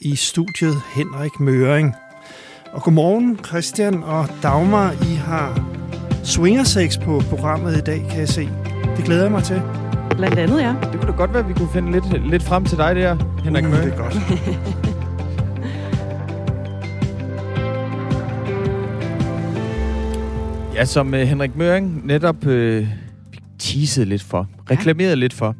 i studiet Henrik Møring. Og godmorgen Christian og Dagmar, I har swingersex på programmet i dag, kan jeg se. Det glæder jeg mig til. Blandt andet, ja. Det kunne da godt være, at vi kunne finde lidt, lidt frem til dig der, Henrik uh, Møring. det er godt. Ja, som uh, Henrik Møring netop uh, teasede lidt for, reklamerede ja. lidt for,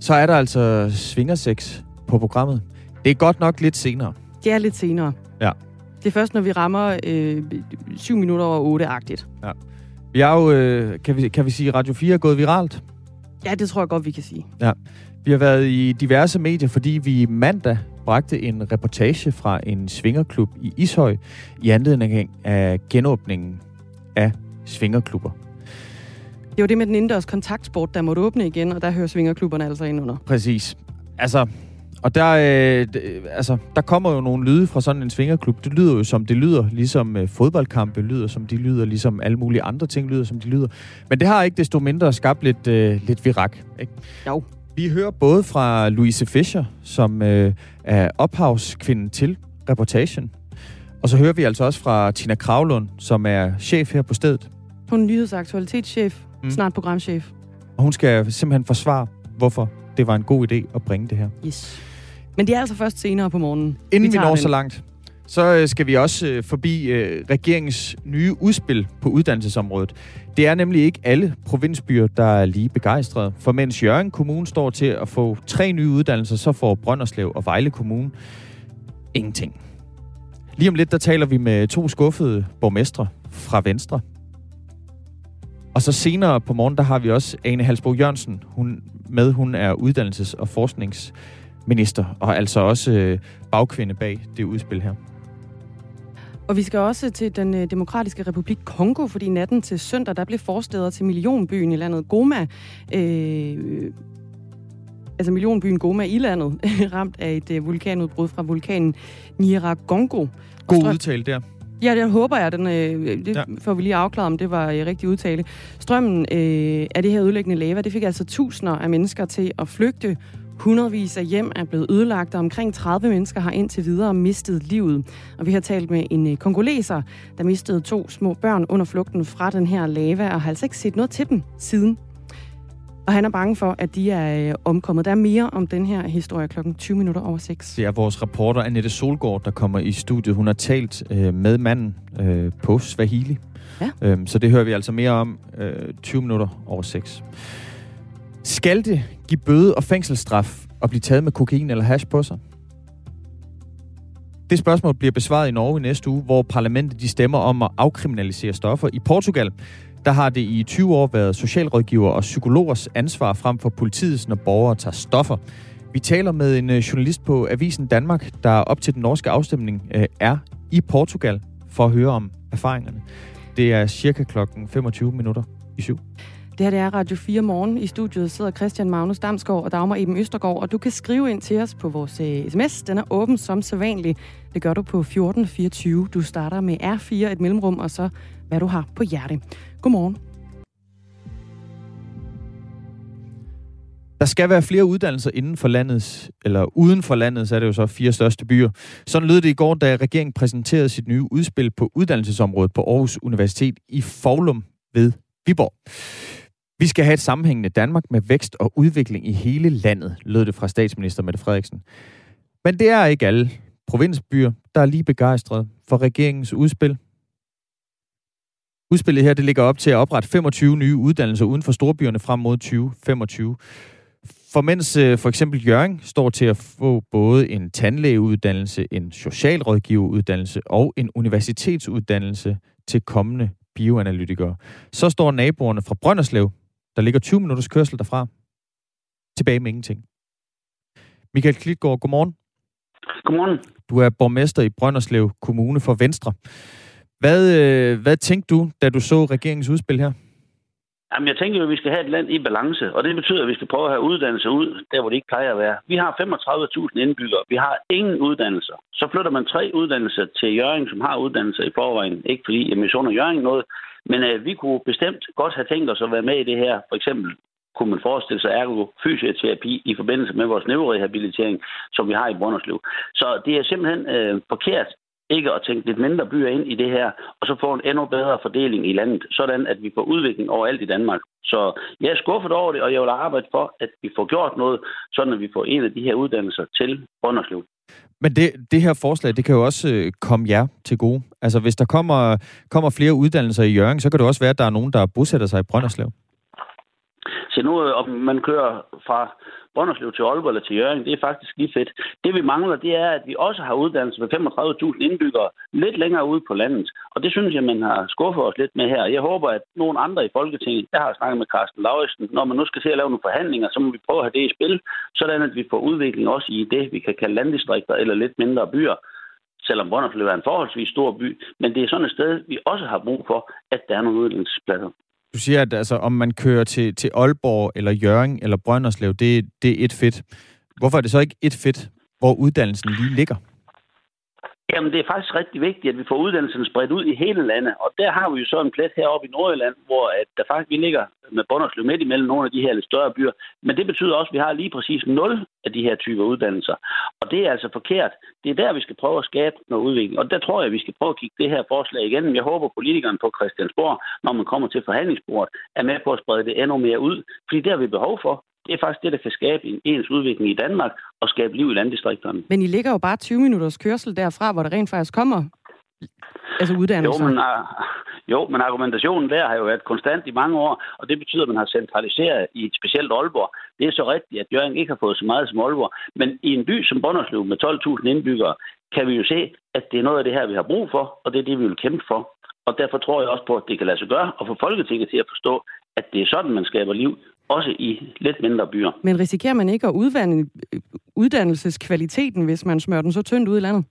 så er der altså svingersex på programmet. Det er godt nok lidt senere. Det er lidt senere. Ja. Det er først, når vi rammer øh, 7 minutter over 8-agtigt. Ja. Vi er jo, øh, kan, vi, kan vi sige, Radio 4 er gået viralt. Ja, det tror jeg godt, vi kan sige. Ja. Vi har været i diverse medier, fordi vi mandag bragte en reportage fra en svingerklub i Ishøj i anledning af genåbningen af svingerklubber. Det var det med den indendørs kontaktsport, der måtte åbne igen, og der hører svingerklubberne altså ind under. Præcis. Altså, og der, øh, altså, der kommer jo nogle lyde fra sådan en svingerklub. Det lyder jo som det lyder, ligesom øh, fodboldkampe lyder, som de lyder, ligesom alle mulige andre ting lyder, som de lyder. Men det har ikke desto mindre skabt lidt, øh, lidt virak. Ikke? Jo. Vi hører både fra Louise Fischer, som øh, er ophavskvinden til reportagen, og så hører vi altså også fra Tina Kravlund, som er chef her på stedet. Hun er nyheds- og aktualitetschef, mm. snart programchef. Og hun skal simpelthen forsvare, hvorfor det var en god idé at bringe det her. Yes. Men det er altså først senere på morgenen. Inden vi, tager når den. så langt, så øh, skal vi også øh, forbi øh, regeringens nye udspil på uddannelsesområdet. Det er nemlig ikke alle provinsbyer, der er lige begejstrede. For mens Jørgen Kommune står til at få tre nye uddannelser, så får Brønderslev og Vejle Kommune ingenting. Lige om lidt, der taler vi med to skuffede borgmestre fra Venstre. Og så senere på morgen, der har vi også Ane Halsbo Jørgensen hun, med. Hun er uddannelses- og forskningsminister, og altså også øh, bagkvinde bag det udspil her. Og vi skal også til den øh, demokratiske republik Kongo, fordi natten til søndag, der blev forsteder til millionbyen i landet Goma, øh, altså millionbyen Goma i landet, ramt af et øh, vulkanudbrud fra vulkanen Nyiragongo. God strøm- udtale der. Ja, det håber jeg. Den, øh, det Ja. ja. får vi lige afklaret, om det var øh, rigtig udtale. Strømmen øh, af det her ødelæggende lava, det fik altså tusinder af mennesker til at flygte. Hundredvis af hjem er blevet ødelagt, og omkring 30 mennesker har indtil videre mistet livet. Og vi har talt med en øh, kongoleser, der mistede to små børn under flugten fra den her lava, og har altså ikke set noget til dem siden. Og han er bange for, at de er øh, omkommet. Der er mere om den her historie klokken 20 minutter over 6. Det er vores reporter Annette Solgaard, der kommer i studiet. Hun har talt øh, med manden øh, på Swahili. Ja. Øhm, så det hører vi altså mere om øh, 20 minutter over 6. Skal det give bøde og fængselsstraf at blive taget med kokain eller hash på sig? Det spørgsmål bliver besvaret i Norge i næste uge, hvor parlamentet de stemmer om at afkriminalisere stoffer. I Portugal, der har det i 20 år været socialrådgiver og psykologers ansvar frem for politiets, når borgere tager stoffer. Vi taler med en øh, journalist på Avisen Danmark, der op til den norske afstemning øh, er i Portugal for at høre om erfaringerne. Det er cirka klokken 25 minutter i syv. Det her det er Radio 4 morgen. I studiet sidder Christian Magnus Damsgaard og Dagmar Eben Østergaard, og du kan skrive ind til os på vores øh, sms. Den er åben som sædvanlig. Det gør du på 1424. Du starter med R4, et mellemrum, og så hvad du har på hjerte. Godmorgen. Der skal være flere uddannelser inden for landets, eller uden for landet, så er det jo så fire største byer. Sådan lød det i går, da regeringen præsenterede sit nye udspil på uddannelsesområdet på Aarhus Universitet i Foglum ved Viborg. Vi skal have et sammenhængende Danmark med vækst og udvikling i hele landet, lød det fra statsminister Mette Frederiksen. Men det er ikke alle provinsbyer, der er lige begejstrede for regeringens udspil. Udspillet her det ligger op til at oprette 25 nye uddannelser uden for storbyerne frem mod 2025. For mens øh, for eksempel Jørgen står til at få både en tandlægeuddannelse, en socialrådgiveruddannelse og en universitetsuddannelse til kommende bioanalytikere, så står naboerne fra Brønderslev, der ligger 20 minutters kørsel derfra, tilbage med ingenting. Michael Klitgaard, godmorgen. Godmorgen. Du er borgmester i Brønderslev Kommune for Venstre. Hvad, øh, hvad tænkte du, da du så regeringens udspil her? Jamen, jeg tænker jo, at vi skal have et land i balance, og det betyder, at vi skal prøve at have uddannelser ud, der hvor det ikke plejer at være. Vi har 35.000 indbyggere. Vi har ingen uddannelser. Så flytter man tre uddannelser til Jørgen, som har uddannelser i forvejen. Ikke fordi jeg misunder Jørgen noget, men øh, vi kunne bestemt godt have tænkt os at være med i det her. For eksempel kunne man forestille sig ergofysioterapi i forbindelse med vores neurorehabilitering, som vi har i Brønderslev. Så det er simpelthen øh, forkert ikke at tænke lidt mindre byer ind i det her, og så få en endnu bedre fordeling i landet, sådan at vi får udvikling overalt i Danmark. Så jeg er skuffet over det, og jeg vil arbejde for, at vi får gjort noget, sådan at vi får en af de her uddannelser til Brønderslev. Men det, det her forslag, det kan jo også øh, komme jer til gode. Altså, hvis der kommer, kommer flere uddannelser i Jørgen, så kan det også være, at der er nogen, der bosætter sig i Brønderslev. Så nu, øh, om man kører fra Brønderslev til Aalborg eller til Jørgen, det er faktisk lige fedt. Det vi mangler, det er, at vi også har uddannelse med 35.000 indbyggere lidt længere ude på landet. Og det synes jeg, man har skuffet os lidt med her. Jeg håber, at nogle andre i Folketinget, jeg har snakket med Carsten Lauritsen, når man nu skal til at lave nogle forhandlinger, så må vi prøve at have det i spil, sådan at vi får udvikling også i det, vi kan kalde landdistrikter eller lidt mindre byer selvom Brønderslev er en forholdsvis stor by, men det er sådan et sted, vi også har brug for, at der er nogle uddannelsespladser. Du siger, at altså, om man kører til, til Aalborg, eller Jørgen, eller Brønderslev, det, det er et fedt. Hvorfor er det så ikke et fedt, hvor uddannelsen lige ligger? Jamen, det er faktisk rigtig vigtigt, at vi får uddannelsen spredt ud i hele landet. Og der har vi jo så en plet heroppe i Nordjylland, hvor at der faktisk vi ligger med Bonderslev midt imellem nogle af de her lidt større byer. Men det betyder også, at vi har lige præcis nul af de her typer uddannelser. Og det er altså forkert. Det er der, vi skal prøve at skabe noget udvikling. Og der tror jeg, at vi skal prøve at kigge det her forslag igen. Jeg håber, at politikerne på Christiansborg, når man kommer til forhandlingsbordet, er med på at sprede det endnu mere ud. Fordi det har vi behov for. Det er faktisk det, der kan skabe en ens udvikling i Danmark og skabe liv i landdistrikterne. Men I ligger jo bare 20 minutters kørsel derfra, hvor der rent faktisk kommer altså uddannelser. Jo, men, uh, jo, men argumentationen der har jo været konstant i mange år, og det betyder, at man har centraliseret i et specielt Aalborg. Det er så rigtigt, at Jørgen ikke har fået så meget som Aalborg. Men i en by som Bonderslev med 12.000 indbyggere, kan vi jo se, at det er noget af det her, vi har brug for, og det er det, vi vil kæmpe for. Og derfor tror jeg også på, at det kan lade sig gøre, og få Folketinget til at forstå, at det er sådan, man skaber liv også i lidt mindre byer. Men risikerer man ikke at udvande øh, uddannelseskvaliteten, hvis man smører den så tyndt ud i landet?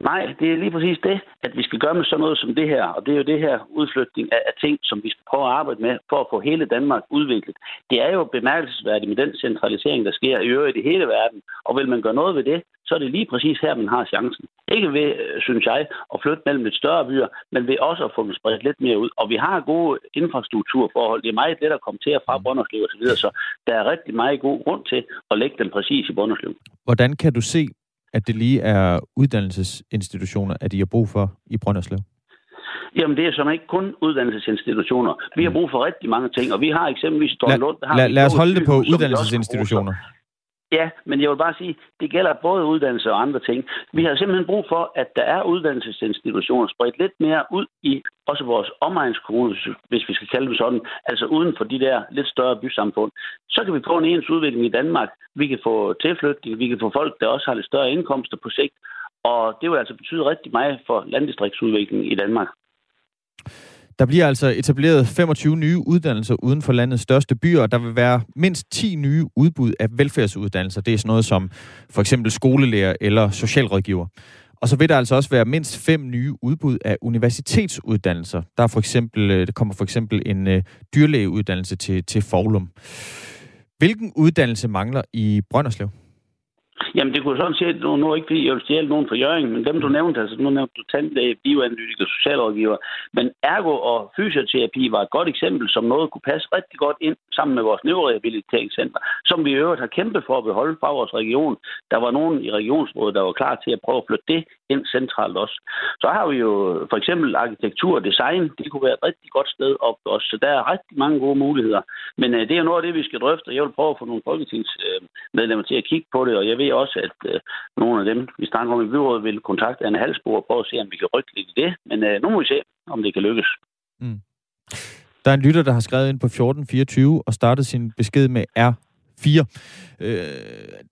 Nej, det er lige præcis det, at vi skal gøre med sådan noget som det her. Og det er jo det her udflytning af, af ting, som vi skal prøve at arbejde med for at få hele Danmark udviklet. Det er jo bemærkelsesværdigt med den centralisering, der sker i øvrigt i hele verden. Og vil man gøre noget ved det, så er det lige præcis her, man har chancen. Ikke ved, øh, synes jeg, at flytte mellem lidt større byer, men ved også at få dem spredt lidt mere ud. Og vi har gode infrastrukturforhold. Det er meget let at komme til at fra Brønderslev osv., så, så der er rigtig meget god grund til at lægge dem præcis i Brønderslev. Hvordan kan du se, at det lige er uddannelsesinstitutioner, at I har brug for i Brønderslev? Jamen, det er som ikke kun uddannelsesinstitutioner. Vi har mm. brug for rigtig mange ting, og vi har eksempelvis Lund. Lad, lad, lad os holde det på uddannelsesinstitutioner. Ja, men jeg vil bare sige, det gælder både uddannelse og andre ting. Vi har simpelthen brug for, at der er uddannelsesinstitutioner spredt lidt mere ud i også vores omegnskommuner, hvis vi skal kalde dem sådan, altså uden for de der lidt større bysamfund. Så kan vi få en ens udvikling i Danmark. Vi kan få tilflytning, vi kan få folk, der også har lidt større indkomster på sigt, og det vil altså betyde rigtig meget for landdistriktsudviklingen i Danmark. Der bliver altså etableret 25 nye uddannelser uden for landets største byer, og der vil være mindst 10 nye udbud af velfærdsuddannelser. Det er sådan noget som for eksempel skolelærer eller socialrådgiver. Og så vil der altså også være mindst fem nye udbud af universitetsuddannelser. Der, er for eksempel, øh, der kommer for eksempel en øh, dyrlægeuddannelse til, til Forlum. Hvilken uddannelse mangler i Brønderslev? Jamen, det kunne sådan set, nu, nu ikke fordi jeg vil stjæle nogen fra Jørgen, men dem du nævnte, altså nu nævnte du tandlæge, bioanalytiker, socialrådgiver, men ergo og fysioterapi var et godt eksempel, som noget kunne passe rigtig godt ind sammen med vores neurorehabiliteringscenter, som vi i øvrigt har kæmpet for at beholde fra vores region. Der var nogen i regionsrådet, der var klar til at prøve at flytte det ind centralt også. Så har vi jo for eksempel arkitektur og design. Det kunne være et rigtig godt sted op også. Så der er rigtig mange gode muligheder. Men øh, det er noget af det, vi skal drøfte. Jeg vil prøve at få nogle folketingsmedlemmer til at kigge på det, og jeg ved også, at øh, nogle af dem, vi snakker om i byrådet, vil kontakte Anne Halsbo og prøve at se, om vi kan rykke lidt i det. Men øh, nu må vi se, om det kan lykkes. Mm. Der er en lytter, der har skrevet ind på 1424 og startet sin besked med R 4. Øh,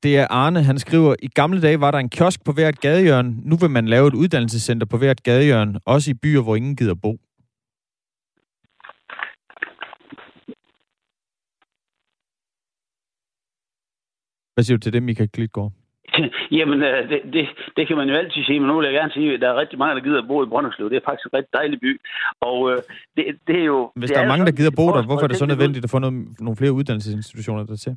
det er Arne, han skriver, i gamle dage var der en kiosk på hvert gadehjørne. Nu vil man lave et uddannelsescenter på hvert gadehjørne, også i byer, hvor ingen gider bo. Hvad siger du til det, Michael Klitgaard? Jamen, øh, det, det, det kan man jo altid sige, men nu vil jeg gerne sige, at der er rigtig mange, der gider at bo i Brønderslev. Det er faktisk en rigtig dejlig by. Og øh, det, det er jo... Hvis der er, er mange, der gider at bo der, hvorfor er det så nødvendigt at få noget, nogle flere uddannelsesinstitutioner der til?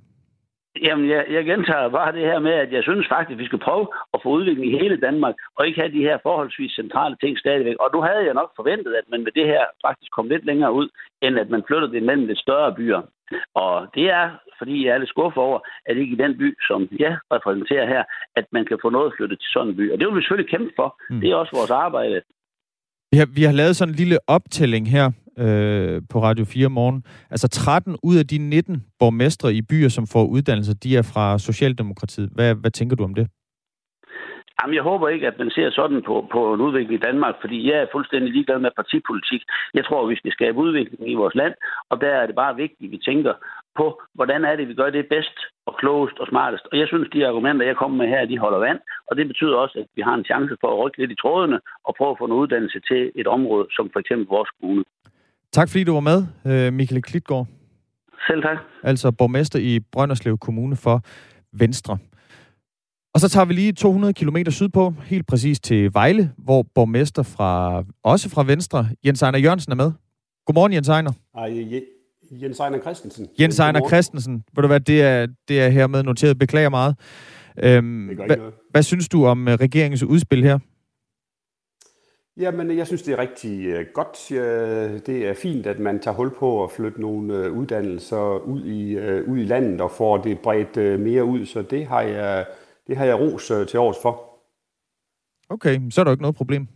Jamen, jeg, jeg gentager bare det her med, at jeg synes faktisk, at vi skal prøve at få udvikling i hele Danmark, og ikke have de her forholdsvis centrale ting stadigvæk. Og nu havde jeg nok forventet, at man med det her faktisk kom lidt længere ud, end at man flytter det mellem lidt større byer. Og det er, fordi jeg er lidt skuffet over, at ikke i den by, som jeg repræsenterer her, at man kan få noget flyttet til sådan en by. Og det vil vi selvfølgelig kæmpe for. Mm. Det er også vores arbejde. Vi har, vi har lavet sådan en lille optælling her øh, på Radio 4 morgen. Altså 13 ud af de 19 borgmestre i byer, som får uddannelse, de er fra Socialdemokratiet. Hvad, hvad tænker du om det? Jamen, jeg håber ikke, at man ser sådan på, på en udvikling i Danmark, fordi jeg er fuldstændig ligeglad med partipolitik. Jeg tror, at vi skal skabe udvikling i vores land, og der er det bare vigtigt, at vi tænker på, hvordan er det, vi gør det bedst og klogest og smartest. Og jeg synes, de argumenter, jeg kommer med her, de holder vand, og det betyder også, at vi har en chance for at rykke lidt i trådene og prøve at få en uddannelse til et område, som for eksempel vores kommune. Tak fordi du var med, øh, Michael Klitgaard. Selv tak. Altså borgmester i Brønderslev Kommune for Venstre. Og så tager vi lige 200 km sydpå, helt præcis til Vejle, hvor borgmester fra, også fra Venstre, Jens Ejner Jørgensen er med. Godmorgen, Jens Ejner. Ej, Jens Ejner Christensen. Jens Ejner Christensen. Ved du hvad, det er, det er hermed noteret. Beklager meget. Øhm, det hvad, hvad synes du om uh, regeringens udspil her? Jamen, jeg synes, det er rigtig uh, godt. Det er fint, at man tager hul på at flytte nogle uh, uddannelser ud i, ud i landet og får det bredt mere ud, så det har jeg, det har jeg ros til års for. Okay, så er der jo ikke noget problem.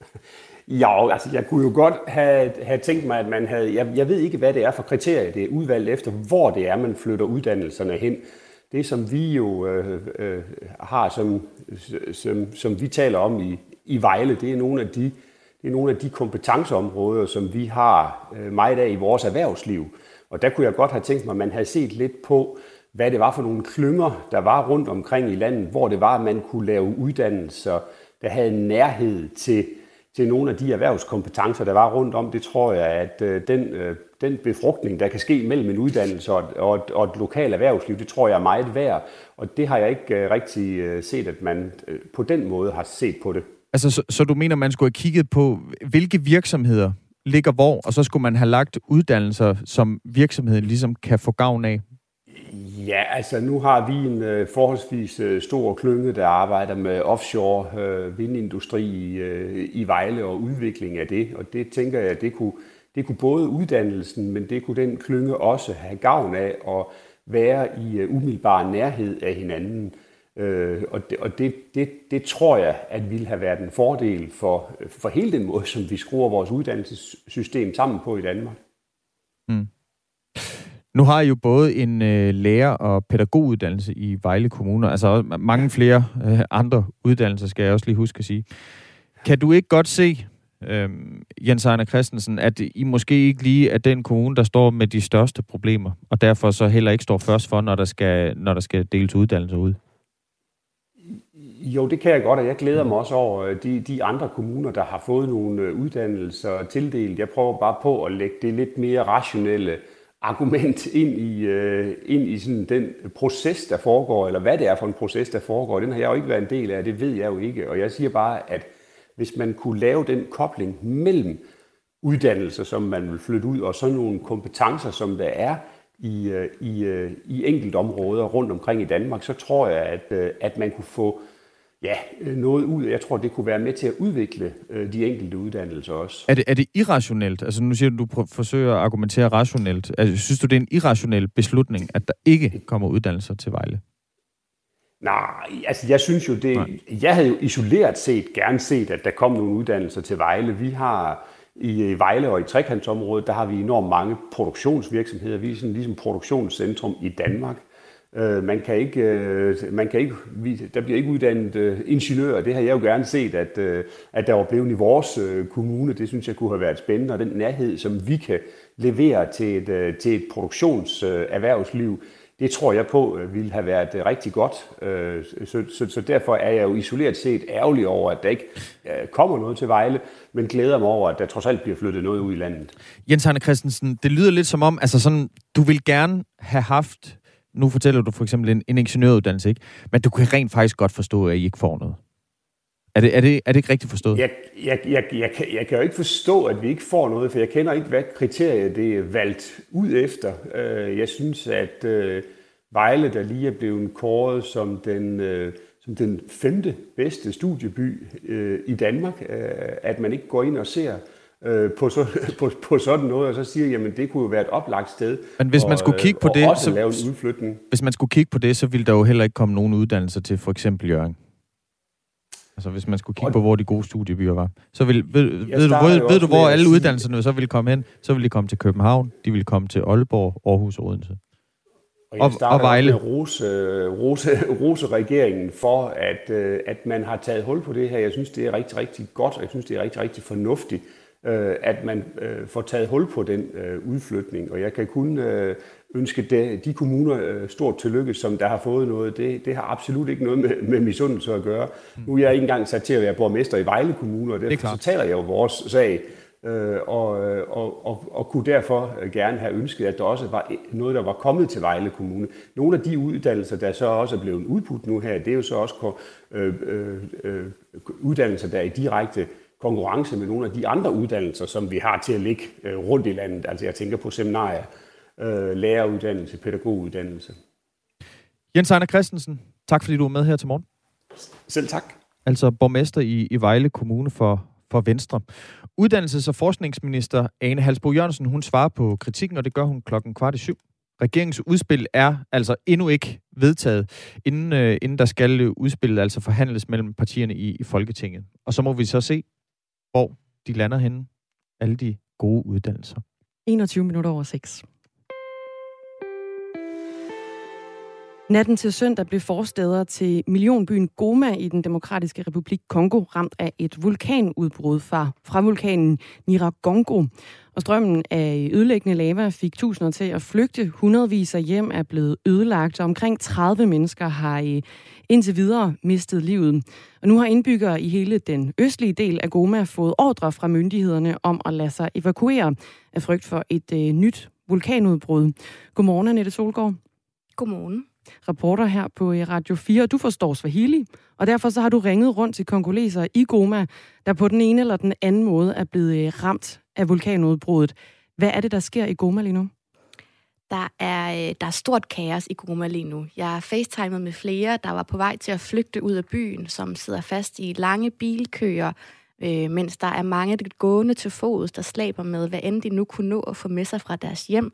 Ja, altså jeg kunne jo godt have, have tænkt mig, at man havde... Jeg, jeg ved ikke, hvad det er for kriterier, det er udvalgt efter, hvor det er, man flytter uddannelserne hen. Det, som vi jo øh, øh, har, som, som, som vi taler om i, i Vejle, det er nogle af de, det er nogle af de kompetenceområder, som vi har øh, meget af i vores erhvervsliv. Og der kunne jeg godt have tænkt mig, at man havde set lidt på, hvad det var for nogle klynger, der var rundt omkring i landet, hvor det var, at man kunne lave uddannelser, der havde nærhed til til nogle af de erhvervskompetencer, der var rundt om, det tror jeg, at øh, den, øh, den befrugtning, der kan ske mellem en uddannelse og, og, og et lokalt erhvervsliv, det tror jeg er meget værd. Og det har jeg ikke øh, rigtig set, at man på den måde har set på det. Altså, så, så du mener, man skulle have kigget på, hvilke virksomheder ligger hvor, og så skulle man have lagt uddannelser, som virksomheden ligesom kan få gavn af? Ja, altså nu har vi en øh, forholdsvis øh, stor klynge, der arbejder med offshore øh, vindindustri i, øh, i Vejle og udvikling af det. Og det tænker jeg, det kunne, det kunne både uddannelsen, men det kunne den klynge også have gavn af at være i øh, umiddelbar nærhed af hinanden. Øh, og det, og det, det, det tror jeg, at ville have været en fordel for, for hele den måde, som vi skruer vores uddannelsessystem sammen på i Danmark. Mm. Nu har I jo både en øh, lærer- og pædagoguddannelse i Vejle Kommune, altså mange flere øh, andre uddannelser, skal jeg også lige huske at sige. Kan du ikke godt se, øh, Jens Ejner Christensen, at I måske ikke lige er den kommune, der står med de største problemer, og derfor så heller ikke står først for, når der skal, når der skal deles uddannelser ud? Jo, det kan jeg godt, og jeg glæder mig også over øh, de, de andre kommuner, der har fået nogle øh, uddannelser tildelt. Jeg prøver bare på at lægge det lidt mere rationelle argument ind i, øh, ind i sådan den proces, der foregår, eller hvad det er for en proces, der foregår. Den har jeg jo ikke været en del af, det ved jeg jo ikke. Og jeg siger bare, at hvis man kunne lave den kobling mellem uddannelser, som man vil flytte ud, og sådan nogle kompetencer, som der er i, øh, i, øh, i enkelte områder rundt omkring i Danmark, så tror jeg, at, øh, at man kunne få ja, noget ud. Jeg tror, det kunne være med til at udvikle øh, de enkelte uddannelser også. Er det, er det irrationelt? Altså nu siger du, du forsøger at argumentere rationelt. Altså, synes du, det er en irrationel beslutning, at der ikke kommer uddannelser til Vejle? Nej, altså jeg synes jo, det, Nej. jeg havde jo isoleret set gerne set, at der kom nogle uddannelser til Vejle. Vi har i Vejle og i trekantsområdet, der har vi enormt mange produktionsvirksomheder. Vi er sådan ligesom produktionscentrum i Danmark. Øh, man kan ikke, øh, man kan ikke, der bliver ikke uddannet øh, ingeniører. Det har jeg jo gerne set, at, øh, at der var blevet i vores øh, kommune. Det synes jeg kunne have været spændende. Og den nærhed, som vi kan levere til et, øh, til et produktionserhvervsliv, øh, det tror jeg på øh, ville have været øh, rigtig godt. Øh, så, så, så derfor er jeg jo isoleret set ærgerlig over, at der ikke kommer noget til Vejle, men glæder mig over, at der trods alt bliver flyttet noget ud i landet. Jens Arne Christensen, det lyder lidt som om, altså sådan, du vil gerne have haft nu fortæller du for eksempel en, en ingeniøruddannelse, ikke? Men du kan rent faktisk godt forstå, at I ikke får noget. Er det, er det, er det ikke rigtigt forstået? Jeg, jeg, jeg, jeg, kan, jeg kan jo ikke forstå, at vi ikke får noget, for jeg kender ikke, hvad kriteriet det er valgt ud efter. Øh, jeg synes, at øh, Vejle, der lige er blevet kåret som den, øh, som den femte bedste studieby i Danmark, at man ikke går ind og ser øh, på, så, på, på sådan noget, og så siger, jamen det kunne jo være et oplagt sted. Men hvis man skulle kigge på og det, også så, lave en udflytning. hvis man skulle kigge på det, så ville der jo heller ikke komme nogen uddannelser til for eksempel Jørgen. Altså hvis man skulle kigge på, hvor de gode studiebyer var. Så vil, ved, ved, du, ved, ved du, hvor alle sige- uddannelserne så ville komme hen? Så ville de komme til København, de ville komme til Aalborg, Aarhus og Odense. Og Og- jeg starter og Vejle. med rose, rose, rose regeringen for, at, øh, at man har taget hul på det her. Jeg synes, det er rigtig, rigtig godt, og jeg synes, det er rigtig, rigtig fornuftigt, øh, at man øh, får taget hul på den øh, udflytning. Og jeg kan kun øh, ønske de, de kommuner øh, stort tillykke, som der har fået noget. Det, det har absolut ikke noget med, med misundelse at gøre. Nu er jeg ikke engang sat til at være borgmester i Vejle Kommune, og er derfor så klart. taler jeg jo vores sag. Øh, og, og, og, og kunne derfor gerne have ønsket, at der også var noget, der var kommet til Vejle Kommune. Nogle af de uddannelser, der så også er blevet udbudt nu her, det er jo så også øh, øh, uddannelser, der er i direkte konkurrence med nogle af de andre uddannelser, som vi har til at ligge øh, rundt i landet. Altså jeg tænker på seminarier, øh, læreruddannelse, pædagoguddannelse. Jens Ejner Christensen, tak fordi du var med her til morgen. Selv tak. Altså borgmester i, i Vejle Kommune for, for Venstre. Uddannelses- og forskningsminister Ane Halsbo Jørgensen, hun svarer på kritikken, og det gør hun klokken kvart i syv. Regeringens udspil er altså endnu ikke vedtaget, inden, øh, inden der skal udspillet altså forhandles mellem partierne i, i Folketinget. Og så må vi så se, hvor de lander henne, alle de gode uddannelser. 21 minutter over 6. Natten til søndag blev forsteder til millionbyen Goma i den demokratiske republik Kongo ramt af et vulkanudbrud fra, fra vulkanen Nyiragongo. Og strømmen af ødelæggende lava fik tusinder til at flygte. Hundredvis af hjem er blevet ødelagt, og omkring 30 mennesker har indtil videre mistet livet. Og nu har indbyggere i hele den østlige del af Goma fået ordre fra myndighederne om at lade sig evakuere af frygt for et øh, nyt vulkanudbrud. Godmorgen, Annette Solgaard Godmorgen. reporter her på øh, Radio 4. Du forstår Swahili, og derfor så har du ringet rundt til kongolesere i Goma, der på den ene eller den anden måde er blevet øh, ramt af vulkanudbruddet. Hvad er det, der sker i Goma lige nu? Der er, øh, der er stort kaos i Goma lige nu. Jeg har facetimet med flere, der var på vej til at flygte ud af byen, som sidder fast i lange bilkøer, øh, mens der er mange gående til fods, der slæber med, hvad end de nu kunne nå at få med sig fra deres hjem.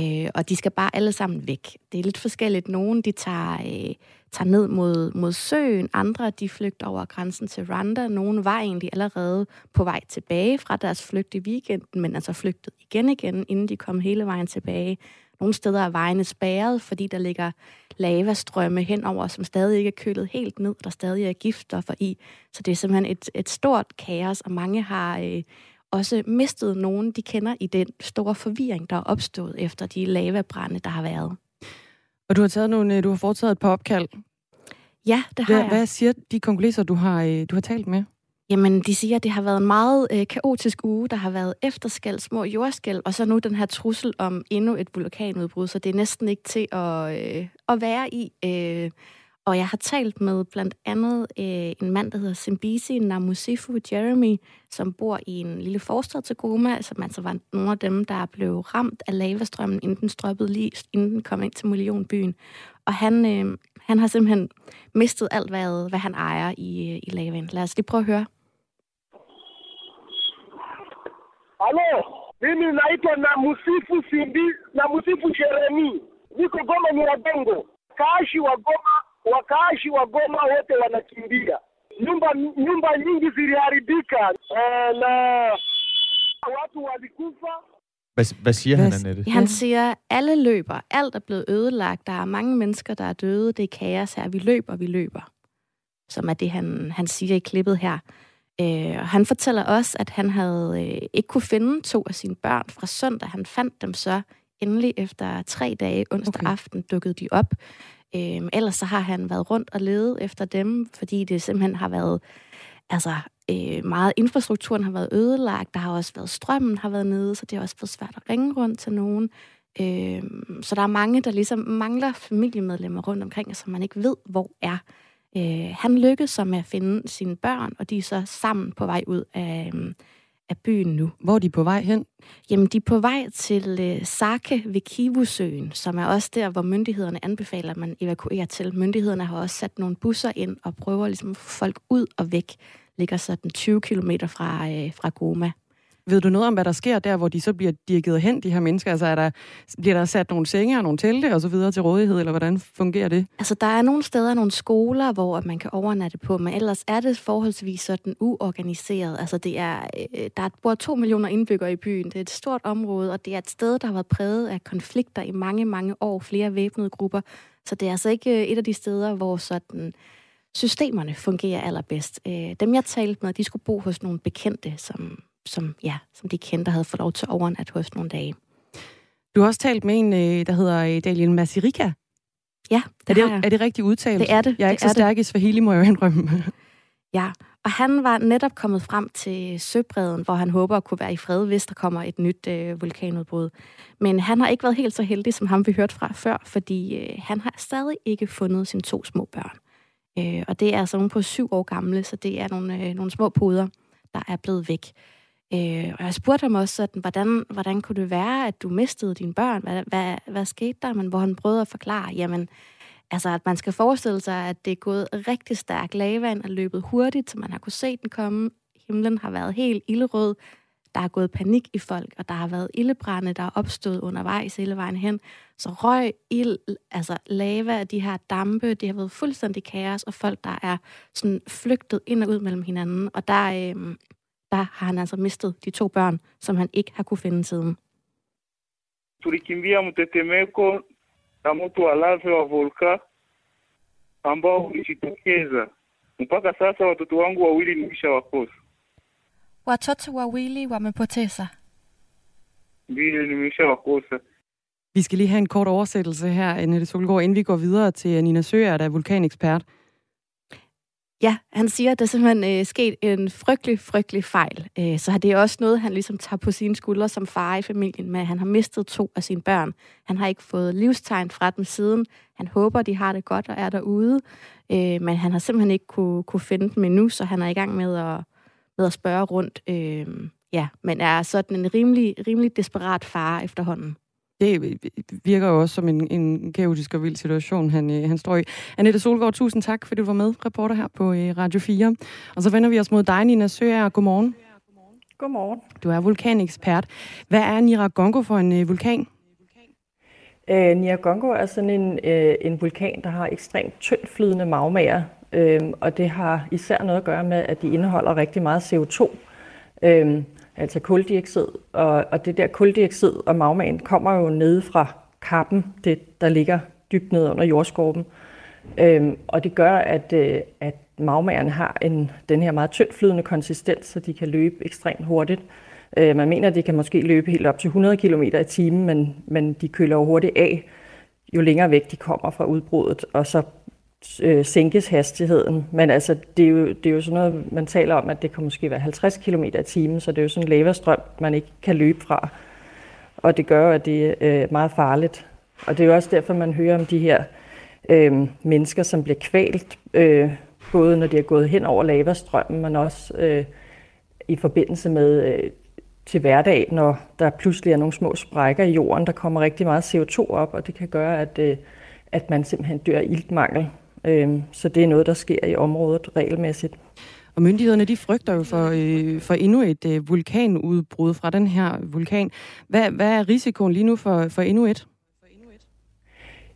Øh, og de skal bare alle sammen væk. Det er lidt forskelligt. Nogle de tager, øh, tager ned mod, mod søen, andre de flygter over grænsen til Rwanda. Nogle var egentlig allerede på vej tilbage fra deres flygt i weekenden, men altså flygtet igen igen, inden de kom hele vejen tilbage. Nogle steder er vejene spærret, fordi der ligger lavastrømme henover, som stadig ikke er kølet helt ned, der stadig er giftstoffer i. Så det er simpelthen et, et stort kaos, og mange har øh, også mistet nogen, de kender i den store forvirring, der er opstået efter de lavabrænde, der har været. Og du har, taget nogle, øh, du har foretaget et par opkald. Ja, det har Hvad, jeg. hvad siger de kongolesere, du har, øh, du har talt med? Jamen, de siger, at det har været en meget øh, kaotisk uge. Der har været efterskæld, små jordskæld, og så nu den her trussel om endnu et vulkanudbrud, så det er næsten ikke til at, øh, at være i. Øh, og jeg har talt med blandt andet øh, en mand, der hedder Simbisi Namusifu Jeremy, som bor i en lille forstad til Goma, som altså var nogle af dem, der blev ramt af lavastrømmen, inden den strømmede lige, inden den kom ind til millionbyen. Og han, øh, han har simpelthen mistet alt, hvad, hvad han ejer i, øh, i lavaen. Lad os lige prøve at høre. Hallo, mimi naitwa na Musifu Simbi na Musifu niko Goma Nyiragongo. Kaashi wa Goma, wakaashi wa Goma wote wanakimbia. Nyumba nyumba nyingi ziliharibika eh, na watu walikufa. Hvad, hvad siger han, Hvad- Annette? Han siger, alle løber. Alt er blevet ødelagt. Der er mange mennesker, der er døde. Det er kaos her. Vi løber, vi løber. Som er det, han, han siger i klippet her. Øh, og han fortæller også, at han havde øh, ikke kunne finde to af sine børn fra søndag. Han fandt dem så endelig efter tre dage. Onsdag okay. aften dukkede de op. Øh, ellers så har han været rundt og ledet efter dem, fordi det simpelthen har været altså, øh, meget infrastrukturen har været ødelagt. Der har også været strømmen har været nede, så det har også været svært at ringe rundt til nogen. Øh, så der er mange, der ligesom mangler familiemedlemmer rundt omkring, som man ikke ved, hvor er. Øh, han lykkedes så med at finde sine børn, og de er så sammen på vej ud af, øh, af byen nu. Hvor er de på vej hen? Jamen, de er på vej til øh, Sake ved Kivusøen, som er også der, hvor myndighederne anbefaler, at man evakuerer til. Myndighederne har også sat nogle busser ind og prøver ligesom at få folk ud og væk. Ligger sådan 20 km fra, øh, fra Goma. Ved du noget om, hvad der sker der, hvor de så bliver dirigeret hen, de her mennesker? Altså, er der, bliver der sat nogle senge og nogle telte og så videre til rådighed, eller hvordan fungerer det? Altså, der er nogle steder, nogle skoler, hvor man kan overnatte på, men ellers er det forholdsvis sådan uorganiseret. Altså, det er, øh, der bor to millioner indbyggere i byen. Det er et stort område, og det er et sted, der har været præget af konflikter i mange, mange år. Flere væbnede grupper. Så det er altså ikke øh, et af de steder, hvor sådan systemerne fungerer allerbedst. Øh, dem, jeg talte med, de skulle bo hos nogle bekendte, som som, ja, som de kendte, havde fået lov til overnat hos nogle dage. Du har også talt med en, øh, der hedder øh, Daniel Masirika. Ja, det er det, er det rigtigt udtalt? Det er det. Jeg er det ikke så stærk det. i Swahili, må jeg indrømme. ja, og han var netop kommet frem til Søbredden, hvor han håber at kunne være i fred, hvis der kommer et nyt øh, vulkanudbrud. Men han har ikke været helt så heldig, som ham vi hørte fra før, fordi øh, han har stadig ikke fundet sine to små børn. Øh, og det er altså nogle på syv år gamle, så det er nogle, øh, nogle små poder, der er blevet væk. Øh, og jeg spurgte ham også sådan, hvordan, hvordan kunne det være, at du mistede dine børn? Hvad, hvad, hvad skete der? Men hvor han prøvede at forklare, jamen, altså at man skal forestille sig, at det er gået rigtig stærkt. Lavaen er løbet hurtigt, så man har kunne se den komme. Himlen har været helt ildrød. Der er gået panik i folk, og der har været ildebrænde, der er opstået undervejs hele vejen hen. Så røg, ild, altså lava, de her dampe, det har været fuldstændig kaos, og folk, der er sådan flygtet ind og ud mellem hinanden. Og der, øh, der har han altså mistet de to børn, som han ikke har kunne finde siden. Tulikimbia mtetemeko na moto wa wa volka ambao ulijitokeza. Mpaka sasa watoto wangu wawili nimeshawakosa. Watoto wawili wamepoteza. Ndiyo, nimeshawakosa. Vi skal lige have en kort oversættelse her, Annette Solgaard, inden vi går videre til Nina Søger, der er vulkanekspert. Ja, han siger, at der er simpelthen øh, sket en frygtelig, frygtelig fejl. Øh, så det er også noget, han ligesom tager på sine skuldre som far i familien med. Han har mistet to af sine børn. Han har ikke fået livstegn fra dem siden. Han håber, de har det godt og er derude. Øh, men han har simpelthen ikke kunne, kunne finde dem endnu, så han er i gang med at, med at spørge rundt. Øh, ja, men er sådan en rimelig, rimelig desperat far efterhånden. Det virker jo også som en, en kaotisk og vild situation, han, øh, han står i. Annette Solgaard, tusind tak, fordi du var med, reporter her på øh, Radio 4. Og så vender vi os mod dig, Nina Søger. Godmorgen. Godmorgen. Du er vulkanekspert. Hvad er Niragongo for en øh, vulkan? Øh, Niragongo er sådan en, øh, en vulkan, der har ekstremt tyndt flydende magmaer, øh, og det har især noget at gøre med, at de indeholder rigtig meget CO2. Øh, altså kuldioxid. Og, og det der kuldioxid og magmaen kommer jo nede fra kappen, det, der ligger dybt ned under jordskorpen. Øhm, og det gør, at, øh, at magmaerne har en, den her meget tyndt flydende konsistens, så de kan løbe ekstremt hurtigt. Øh, man mener, at de kan måske løbe helt op til 100 km i timen, men, men de køler jo hurtigt af, jo længere væk de kommer fra udbruddet, og så øh, sænkes hastigheden. Men altså, det er, jo, det er jo sådan noget, man taler om, at det kan måske være 50 km i timen, så det er jo sådan en lavastrøm, man ikke kan løbe fra. Og det gør at det øh, er øh, meget farligt. Og det er jo også derfor, man hører om de her øh, mennesker, som bliver kvalt, øh, både når de er gået hen over lavastrømmen, men også øh, i forbindelse med øh, til hverdag, når der pludselig er nogle små sprækker i jorden, der kommer rigtig meget CO2 op, og det kan gøre, at, øh, at man simpelthen dør af iltmangel. Øhm, så det er noget, der sker i området regelmæssigt. Og myndighederne de frygter jo for, øh, for endnu et øh, vulkanudbrud fra den her vulkan. Hvad, hvad er risikoen lige nu for, for endnu et?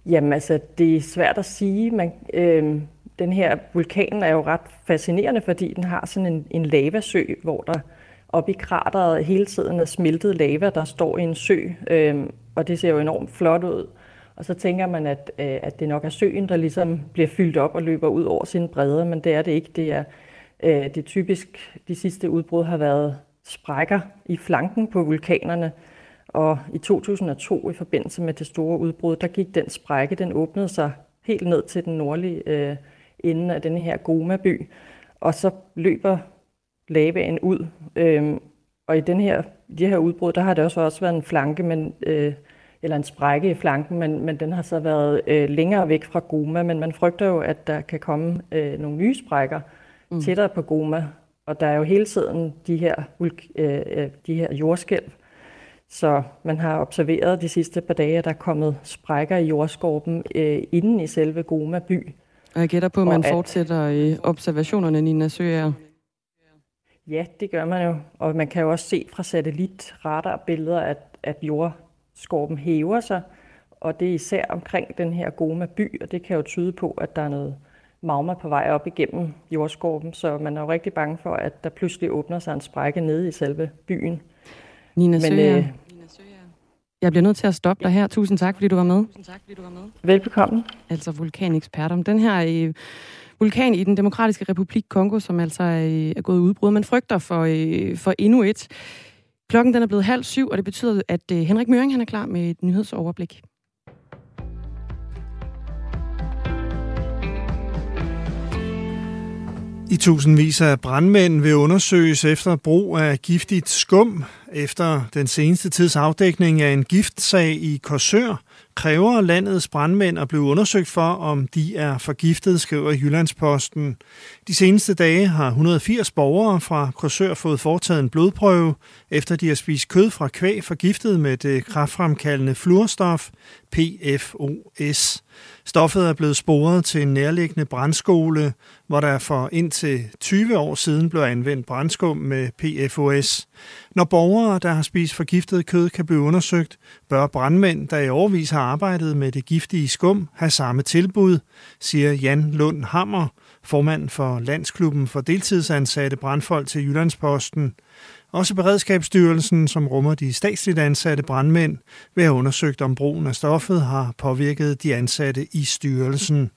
Jamen altså, det er svært at sige. Man, øh, den her vulkan er jo ret fascinerende, fordi den har sådan en, en lavasø, hvor der oppe i krateret hele tiden er smeltet lava, der står i en sø. Øh, og det ser jo enormt flot ud. Og så tænker man, at, øh, at det nok er søen, der ligesom bliver fyldt op og løber ud over sine bredder, men det er det ikke. Det er, øh, det er typisk, de sidste udbrud har været sprækker i flanken på vulkanerne, og i 2002 i forbindelse med det store udbrud, der gik den sprække, den åbnede sig helt ned til den nordlige øh, ende af denne her Goma-by, og så løber lavaen ud. Øh, og i den her, de her udbrud, der har det også, også været en flanke, men øh, eller en sprække i flanken, men, men den har så været øh, længere væk fra Goma, men man frygter jo, at der kan komme øh, nogle nye sprækker mm. tættere på Goma, Og der er jo hele tiden de her, øh, de her jordskælv, så man har observeret de sidste par dage, at der er kommet sprækker i jordskorpen øh, inden i selve Goma by. Og jeg gætter på, at man at, fortsætter i observationerne, Nina Søger. Ja, det gør man jo. Og man kan jo også se fra satellitradarbilleder, at, at jordskorpen hæver sig. Og det er især omkring den her Goma by, og det kan jo tyde på, at der er noget magma på vej op igennem jordskorpen. Så man er jo rigtig bange for, at der pludselig åbner sig en sprække nede i selve byen. Nina Men, Søger, øh, jeg bliver nødt til at stoppe dig her. Tusind tak, fordi du var med. Tusind tak, fordi du var med. Velbekomme. Altså vulkanekspert om den her øh, vulkan i den demokratiske republik Kongo, som altså er, er gået udbrud. Man frygter for, øh, for endnu et. Klokken den er blevet halv syv, og det betyder, at øh, Henrik Møring han er klar med et nyhedsoverblik. I tusindvis af brandmænd vil undersøges efter brug af giftigt skum. Efter den seneste tids afdækning af en giftsag i Korsør, kræver landets brandmænd at blive undersøgt for, om de er forgiftet, skriver Jyllandsposten. De seneste dage har 180 borgere fra Korsør fået foretaget en blodprøve, efter de har spist kød fra kvæg forgiftet med det kraftfremkaldende fluorstof PFOS. Stoffet er blevet sporet til en nærliggende brandskole, hvor der for indtil 20 år siden blev anvendt brandskum med PFOS. Når borgere, der har spist forgiftet kød, kan blive undersøgt, bør brandmænd, der i årvis har arbejdet med det giftige skum, have samme tilbud, siger Jan Lund Hammer, formand for Landsklubben for deltidsansatte brandfolk til Jyllandsposten. Også Beredskabsstyrelsen, som rummer de statsligt ansatte brandmænd, vil have undersøgt, om brugen af stoffet har påvirket de ansatte i styrelsen.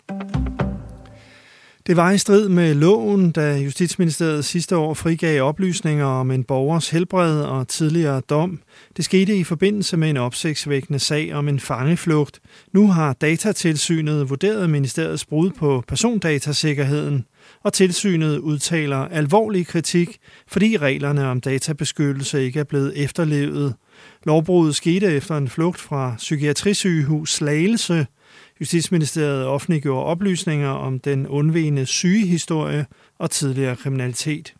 Det var i strid med loven, da Justitsministeriet sidste år frigav oplysninger om en borgers helbred og tidligere dom. Det skete i forbindelse med en opsigtsvækkende sag om en fangeflugt. Nu har datatilsynet vurderet ministeriets brud på persondatasikkerheden, og tilsynet udtaler alvorlig kritik, fordi reglerne om databeskyttelse ikke er blevet efterlevet. Lovbruddet skete efter en flugt fra psykiatrisygehus Slagelse, Justitsministeriet offentliggjorde oplysninger om den undvigende sygehistorie og tidligere kriminalitet.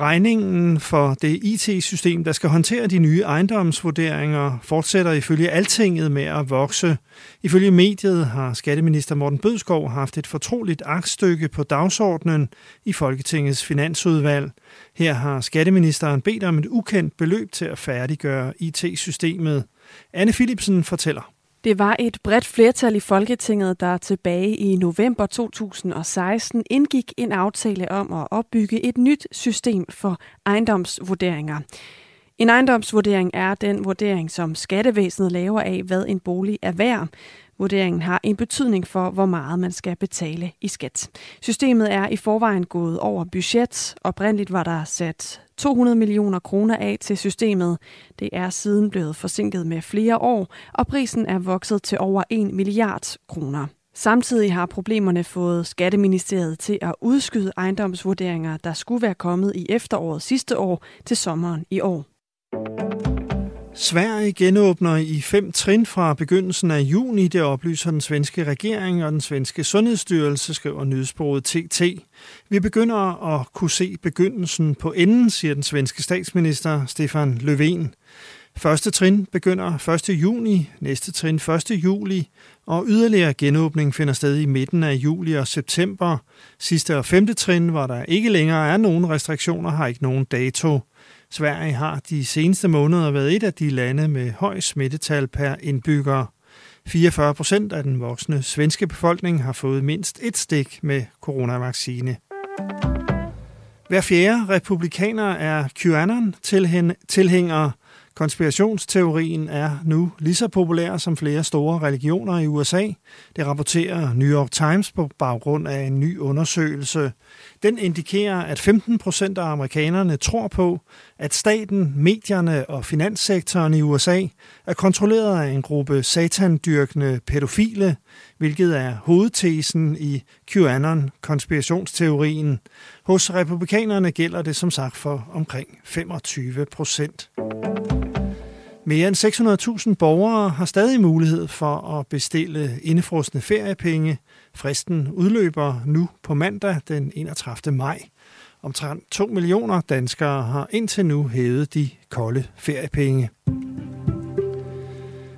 Regningen for det IT-system, der skal håndtere de nye ejendomsvurderinger, fortsætter ifølge Altinget med at vokse. Ifølge mediet har skatteminister Morten Bødskov haft et fortroligt aktstykke på dagsordenen i Folketingets finansudvalg. Her har skatteministeren bedt om et ukendt beløb til at færdiggøre IT-systemet. Anne Philipsen fortæller. Det var et bredt flertal i Folketinget, der tilbage i november 2016 indgik en aftale om at opbygge et nyt system for ejendomsvurderinger. En ejendomsvurdering er den vurdering, som skattevæsenet laver af, hvad en bolig er værd. Vurderingen har en betydning for, hvor meget man skal betale i skat. Systemet er i forvejen gået over budget. Oprindeligt var der sat 200 millioner kroner af til systemet. Det er siden blevet forsinket med flere år, og prisen er vokset til over 1 milliard kroner. Samtidig har problemerne fået Skatteministeriet til at udskyde ejendomsvurderinger, der skulle være kommet i efteråret sidste år til sommeren i år. Sverige genåbner i fem trin fra begyndelsen af juni, det oplyser den svenske regering og den svenske sundhedsstyrelse, skriver nyhedsbureauet TT. Vi begynder at kunne se begyndelsen på enden, siger den svenske statsminister Stefan Löfven. Første trin begynder 1. juni, næste trin 1. juli, og yderligere genåbning finder sted i midten af juli og september. Sidste og femte trin, hvor der ikke længere er nogen restriktioner, har ikke nogen dato. Sverige har de seneste måneder været et af de lande med høj smittetal per indbygger. 44 procent af den voksne svenske befolkning har fået mindst et stik med coronavaccine. Hver fjerde republikaner er QAnon-tilhængere. Konspirationsteorien er nu lige så populær som flere store religioner i USA. Det rapporterer New York Times på baggrund af en ny undersøgelse. Den indikerer, at 15 procent af amerikanerne tror på, at staten, medierne og finanssektoren i USA er kontrolleret af en gruppe satandyrkende pædofile, hvilket er hovedtesen i QAnon-konspirationsteorien. Hos republikanerne gælder det som sagt for omkring 25 procent. Mere end 600.000 borgere har stadig mulighed for at bestille indefrosne feriepenge. Fristen udløber nu på mandag den 31. maj. Omtrent 2 millioner danskere har indtil nu hævet de kolde feriepenge.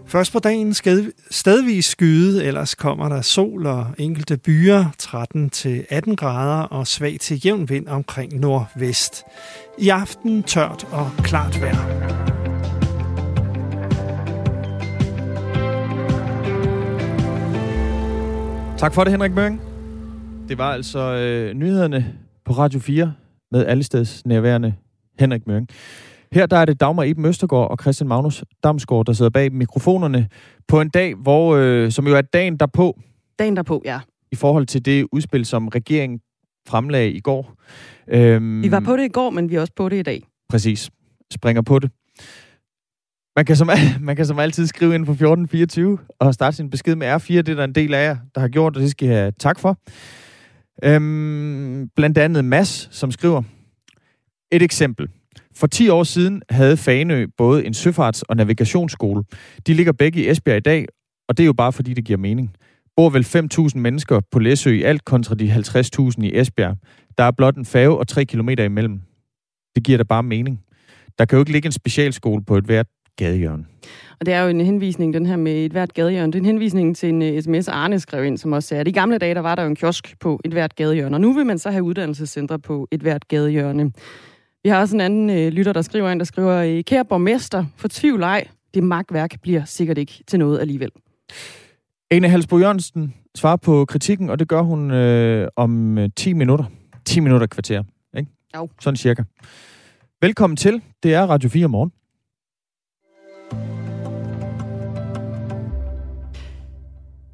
Først på dagen skal stedvis skyde, ellers kommer der sol og enkelte byer, 13-18 grader og svag til jævn vind omkring nordvest. I aften tørt og klart vejr. Tak for det, Henrik Møring. Det var altså øh, nyhederne på Radio 4 med allesteds nærværende Henrik Møring. Her der er det Dagmar Eben Østergaard og Christian Magnus Damsgaard, der sidder bag mikrofonerne på en dag, hvor, øh, som jo er dagen derpå. Dagen derpå, ja. I forhold til det udspil, som regeringen fremlagde i går. Øhm, vi var på det i går, men vi er også på det i dag. Præcis. Springer på det. Man kan, som, man kan som altid skrive ind på 1424 og starte sin besked med R4. Det er der en del af jer, der har gjort, og det skal I have tak for. Øhm, blandt andet Mass, som skriver, et eksempel. For 10 år siden havde Fanø både en søfarts- og navigationsskole. De ligger begge i Esbjerg i dag, og det er jo bare fordi, det giver mening. Bor vel 5.000 mennesker på Læsø i alt kontra de 50.000 i Esbjerg. Der er blot en færge og 3 km imellem. Det giver da bare mening. Der kan jo ikke ligge en specialskole på et hvert gadehjørne. Og det er jo en henvisning, den her med et hvert gadehjørne. Det er en henvisning til en uh, øh, sms, Arne skrev ind, som også sagde, at i gamle dage, der var der jo en kiosk på et hvert gadehjørne, og nu vil man så have uddannelsescentre på et hvert gadehjørne. Vi har også en anden uh, lytter, der skriver ind, der skriver, kære borgmester, tvivl ej, det magtværk bliver sikkert ikke til noget alligevel. Ane Halsbo Jørgensen svarer på kritikken, og det gør hun øh, om 10 minutter. 10 minutter kvarter, ikke? Jo. Sådan cirka. Velkommen til. Det er Radio 4 morgen.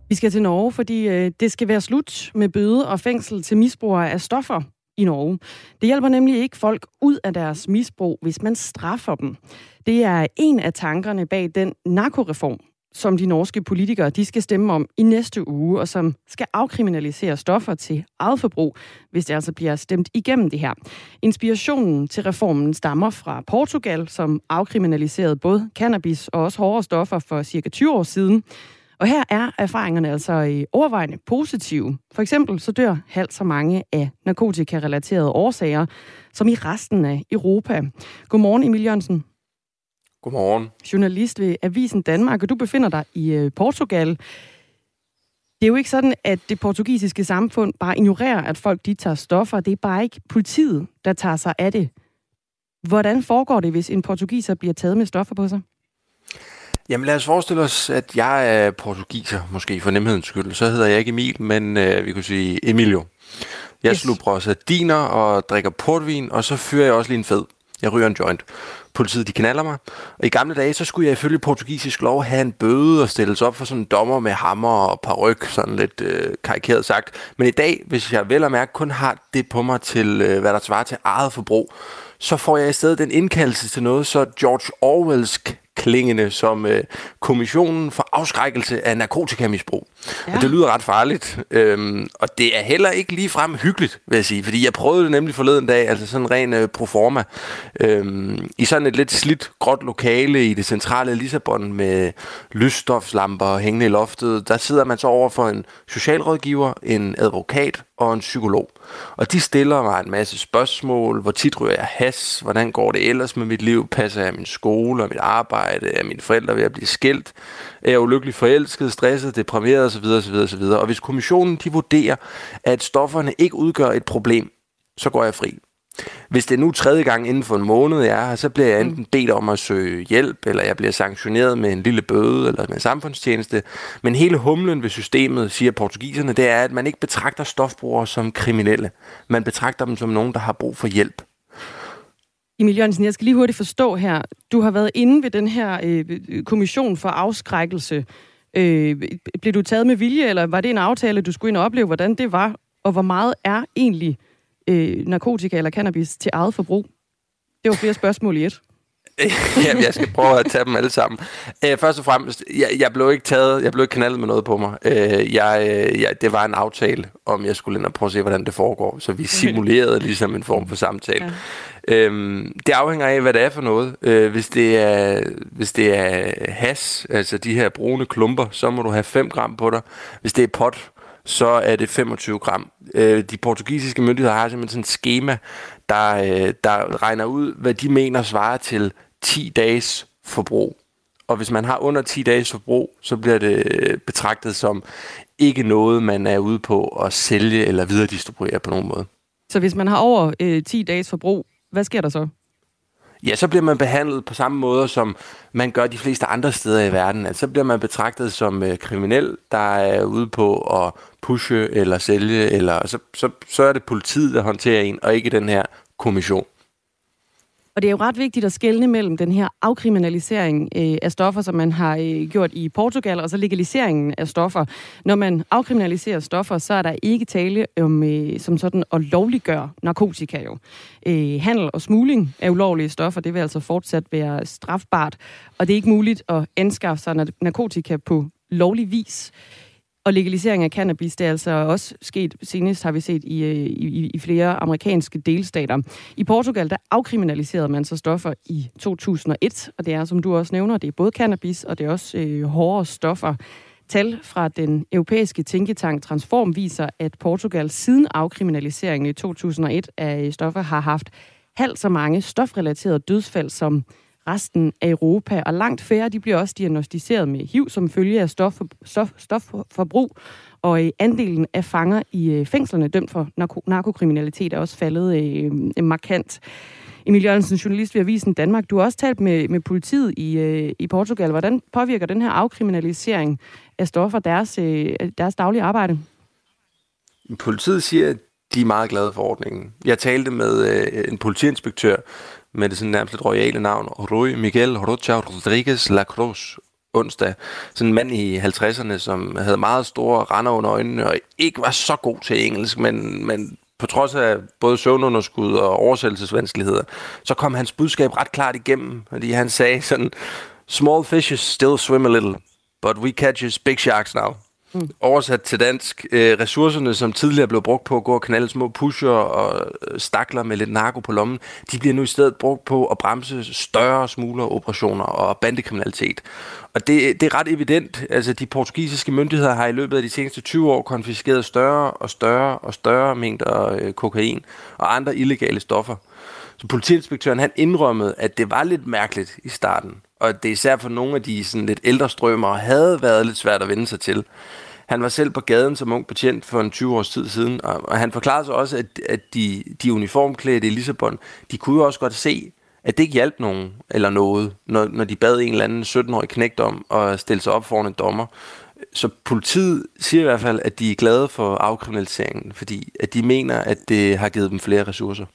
Vi skal til Norge, fordi øh, det skal være slut med bøde og fængsel til misbrugere af stoffer i Norge. Det hjælper nemlig ikke folk ud af deres misbrug, hvis man straffer dem. Det er en af tankerne bag den narkoreform, som de norske politikere de skal stemme om i næste uge, og som skal afkriminalisere stoffer til eget forbrug, hvis det altså bliver stemt igennem det her. Inspirationen til reformen stammer fra Portugal, som afkriminaliserede både cannabis og også hårde stoffer for cirka 20 år siden. Og her er erfaringerne altså i overvejende positive. For eksempel så dør halvt så mange af narkotika-relaterede årsager, som i resten af Europa. Godmorgen, Emil Jørgensen. Godmorgen. Journalist ved Avisen Danmark, og du befinder dig i øh, Portugal. Det er jo ikke sådan, at det portugisiske samfund bare ignorerer, at folk de tager stoffer. Det er bare ikke politiet, der tager sig af det. Hvordan foregår det, hvis en portugiser bliver taget med stoffer på sig? Jamen lad os forestille os, at jeg er portugiser, måske for nemhedens skyld. Så hedder jeg ikke Emil, men øh, vi kunne sige Emilio. Jeg yes. slubrer sardiner og drikker portvin, og så fyrer jeg også lige en fed. Jeg ryger en joint. Politiet de knaller mig. Og i gamle dage, så skulle jeg ifølge portugisisk lov have en bøde og stilles op for sådan en dommer med hammer og paryk, sådan lidt øh, karikeret sagt. Men i dag, hvis jeg vel og mærke kun har det på mig til, øh, hvad der svarer til eget forbrug, så får jeg i stedet den indkaldelse til noget så George Orwellsk klingende som øh, Kommissionen for Afskrækkelse af Narkotikamisbrug. Ja. Og det lyder ret farligt, øhm, og det er heller ikke lige frem hyggeligt, vil jeg sige, fordi jeg prøvede det nemlig forleden dag, altså sådan ren øh, proforma, øhm, i sådan et lidt slidt, gråt lokale i det centrale Lissabon med lysstofslamper hængende i loftet. Der sidder man så over for en socialrådgiver, en advokat og en psykolog. Og de stiller mig en masse spørgsmål. Hvor tit ryger jeg has? Hvordan går det ellers med mit liv? Passer jeg min skole og mit arbejde? Er mine forældre ved at blive skilt? Er jeg ulykkelig forelsket, stresset, deprimeret osv. osv., osv. Og hvis kommissionen de vurderer, at stofferne ikke udgør et problem, så går jeg fri. Hvis det er nu tredje gang inden for en måned, jeg er her, så bliver jeg enten bedt om at søge hjælp, eller jeg bliver sanktioneret med en lille bøde eller med en samfundstjeneste. Men hele humlen ved systemet, siger portugiserne, det er, at man ikke betragter stofbrugere som kriminelle. Man betragter dem som nogen, der har brug for hjælp. Emil Jørgensen, jeg skal lige hurtigt forstå her. Du har været inde ved den her øh, kommission for afskrækkelse. Øh, blev du taget med vilje, eller var det en aftale, du skulle ind og opleve, hvordan det var? Og hvor meget er egentlig øh, narkotika eller cannabis til eget forbrug? Det var flere spørgsmål i et. Jamen, jeg skal prøve at tage dem alle sammen. Øh, først og fremmest, jeg, jeg blev ikke taget, jeg blev ikke knaldet med noget på mig. Øh, jeg, øh, jeg, det var en aftale, om jeg skulle ind og prøve at se, hvordan det foregår. Så vi simulerede ligesom en form for samtale. Ja. Øhm, det afhænger af, hvad det er for noget. Øh, hvis, det er, hvis det er has, altså de her brune klumper, så må du have 5 gram på dig. Hvis det er pot, så er det 25 gram. Øh, de portugisiske myndigheder har simpelthen sådan et schema, der, øh, der regner ud, hvad de mener svarer til 10 dages forbrug. Og hvis man har under 10 dages forbrug, så bliver det øh, betragtet som ikke noget, man er ude på at sælge eller videredistribuere på nogen måde. Så hvis man har over øh, 10 dages forbrug, hvad sker der så? Ja, så bliver man behandlet på samme måde, som man gør de fleste andre steder i verden. Altså, så bliver man betragtet som øh, kriminel, der er ude på at pushe eller sælge, eller så, så, så er det politiet, der håndterer en, og ikke den her kommission. Og det er jo ret vigtigt at skelne mellem den her afkriminalisering øh, af stoffer, som man har øh, gjort i Portugal, og så legaliseringen af stoffer. Når man afkriminaliserer stoffer, så er der ikke tale om øh, som sådan at lovliggøre narkotika jo. Øh, handel og smugling af ulovlige stoffer, det vil altså fortsat være strafbart, og det er ikke muligt at anskaffe sig narkotika på lovlig vis. Og legalisering af cannabis, det er altså også sket, senest har vi set i, øh, i, i flere amerikanske delstater. I Portugal, der afkriminaliserede man så stoffer i 2001, og det er, som du også nævner, det er både cannabis, og det er også øh, hårde stoffer. Tal fra den europæiske tænketank Transform viser, at Portugal siden afkriminaliseringen i 2001 af stoffer har haft halvt så mange stofrelaterede dødsfald som resten af Europa, og langt færre de bliver også diagnostiseret med HIV som følge af stof, stof, stofforbrug, og øh, andelen af fanger i øh, fængslerne dømt for narko, narkokriminalitet er også faldet øh, øh markant. Emil Jørgensen, journalist ved Avisen Danmark. Du har også talt med, med politiet i, øh, i Portugal. Hvordan påvirker den her afkriminalisering af stoffer deres, øh, deres daglige arbejde? Politiet siger, at de er meget glade for ordningen. Jeg talte med øh, en politiinspektør, med det sådan nærmest lidt royale navn, Rui Miguel Rocha Rodriguez Lacroix, onsdag. Sådan en mand i 50'erne, som havde meget store render under øjnene, og ikke var så god til engelsk, men, men på trods af både søvnunderskud og oversættelsesvanskeligheder, så kom hans budskab ret klart igennem, fordi han sagde sådan, Small fishes still swim a little, but we catches big sharks now. Mm. Oversat til dansk, øh, ressourcerne, som tidligere blev brugt på at gå og knalde små pusher og øh, stakler med lidt narko på lommen, de bliver nu i stedet brugt på at bremse større smugleroperationer og bandekriminalitet. Og det, det er ret evident. Altså, de portugisiske myndigheder har i løbet af de seneste 20 år konfiskeret større og større og større mængder øh, kokain og andre illegale stoffer. Så politiinspektøren han indrømmede, at det var lidt mærkeligt i starten, og det er især for nogle af de sådan lidt ældre strømmer havde været lidt svært at vende sig til. Han var selv på gaden som ung betjent for en 20 års tid siden, og, og han forklarede sig også, at, at de, de uniformklædte i Lissabon, de kunne jo også godt se, at det ikke hjalp nogen eller noget, når, når de bad en eller anden 17-årig knægt om at stille sig op foran en dommer. Så politiet siger i hvert fald, at de er glade for afkriminaliseringen, fordi at de mener, at det har givet dem flere ressourcer.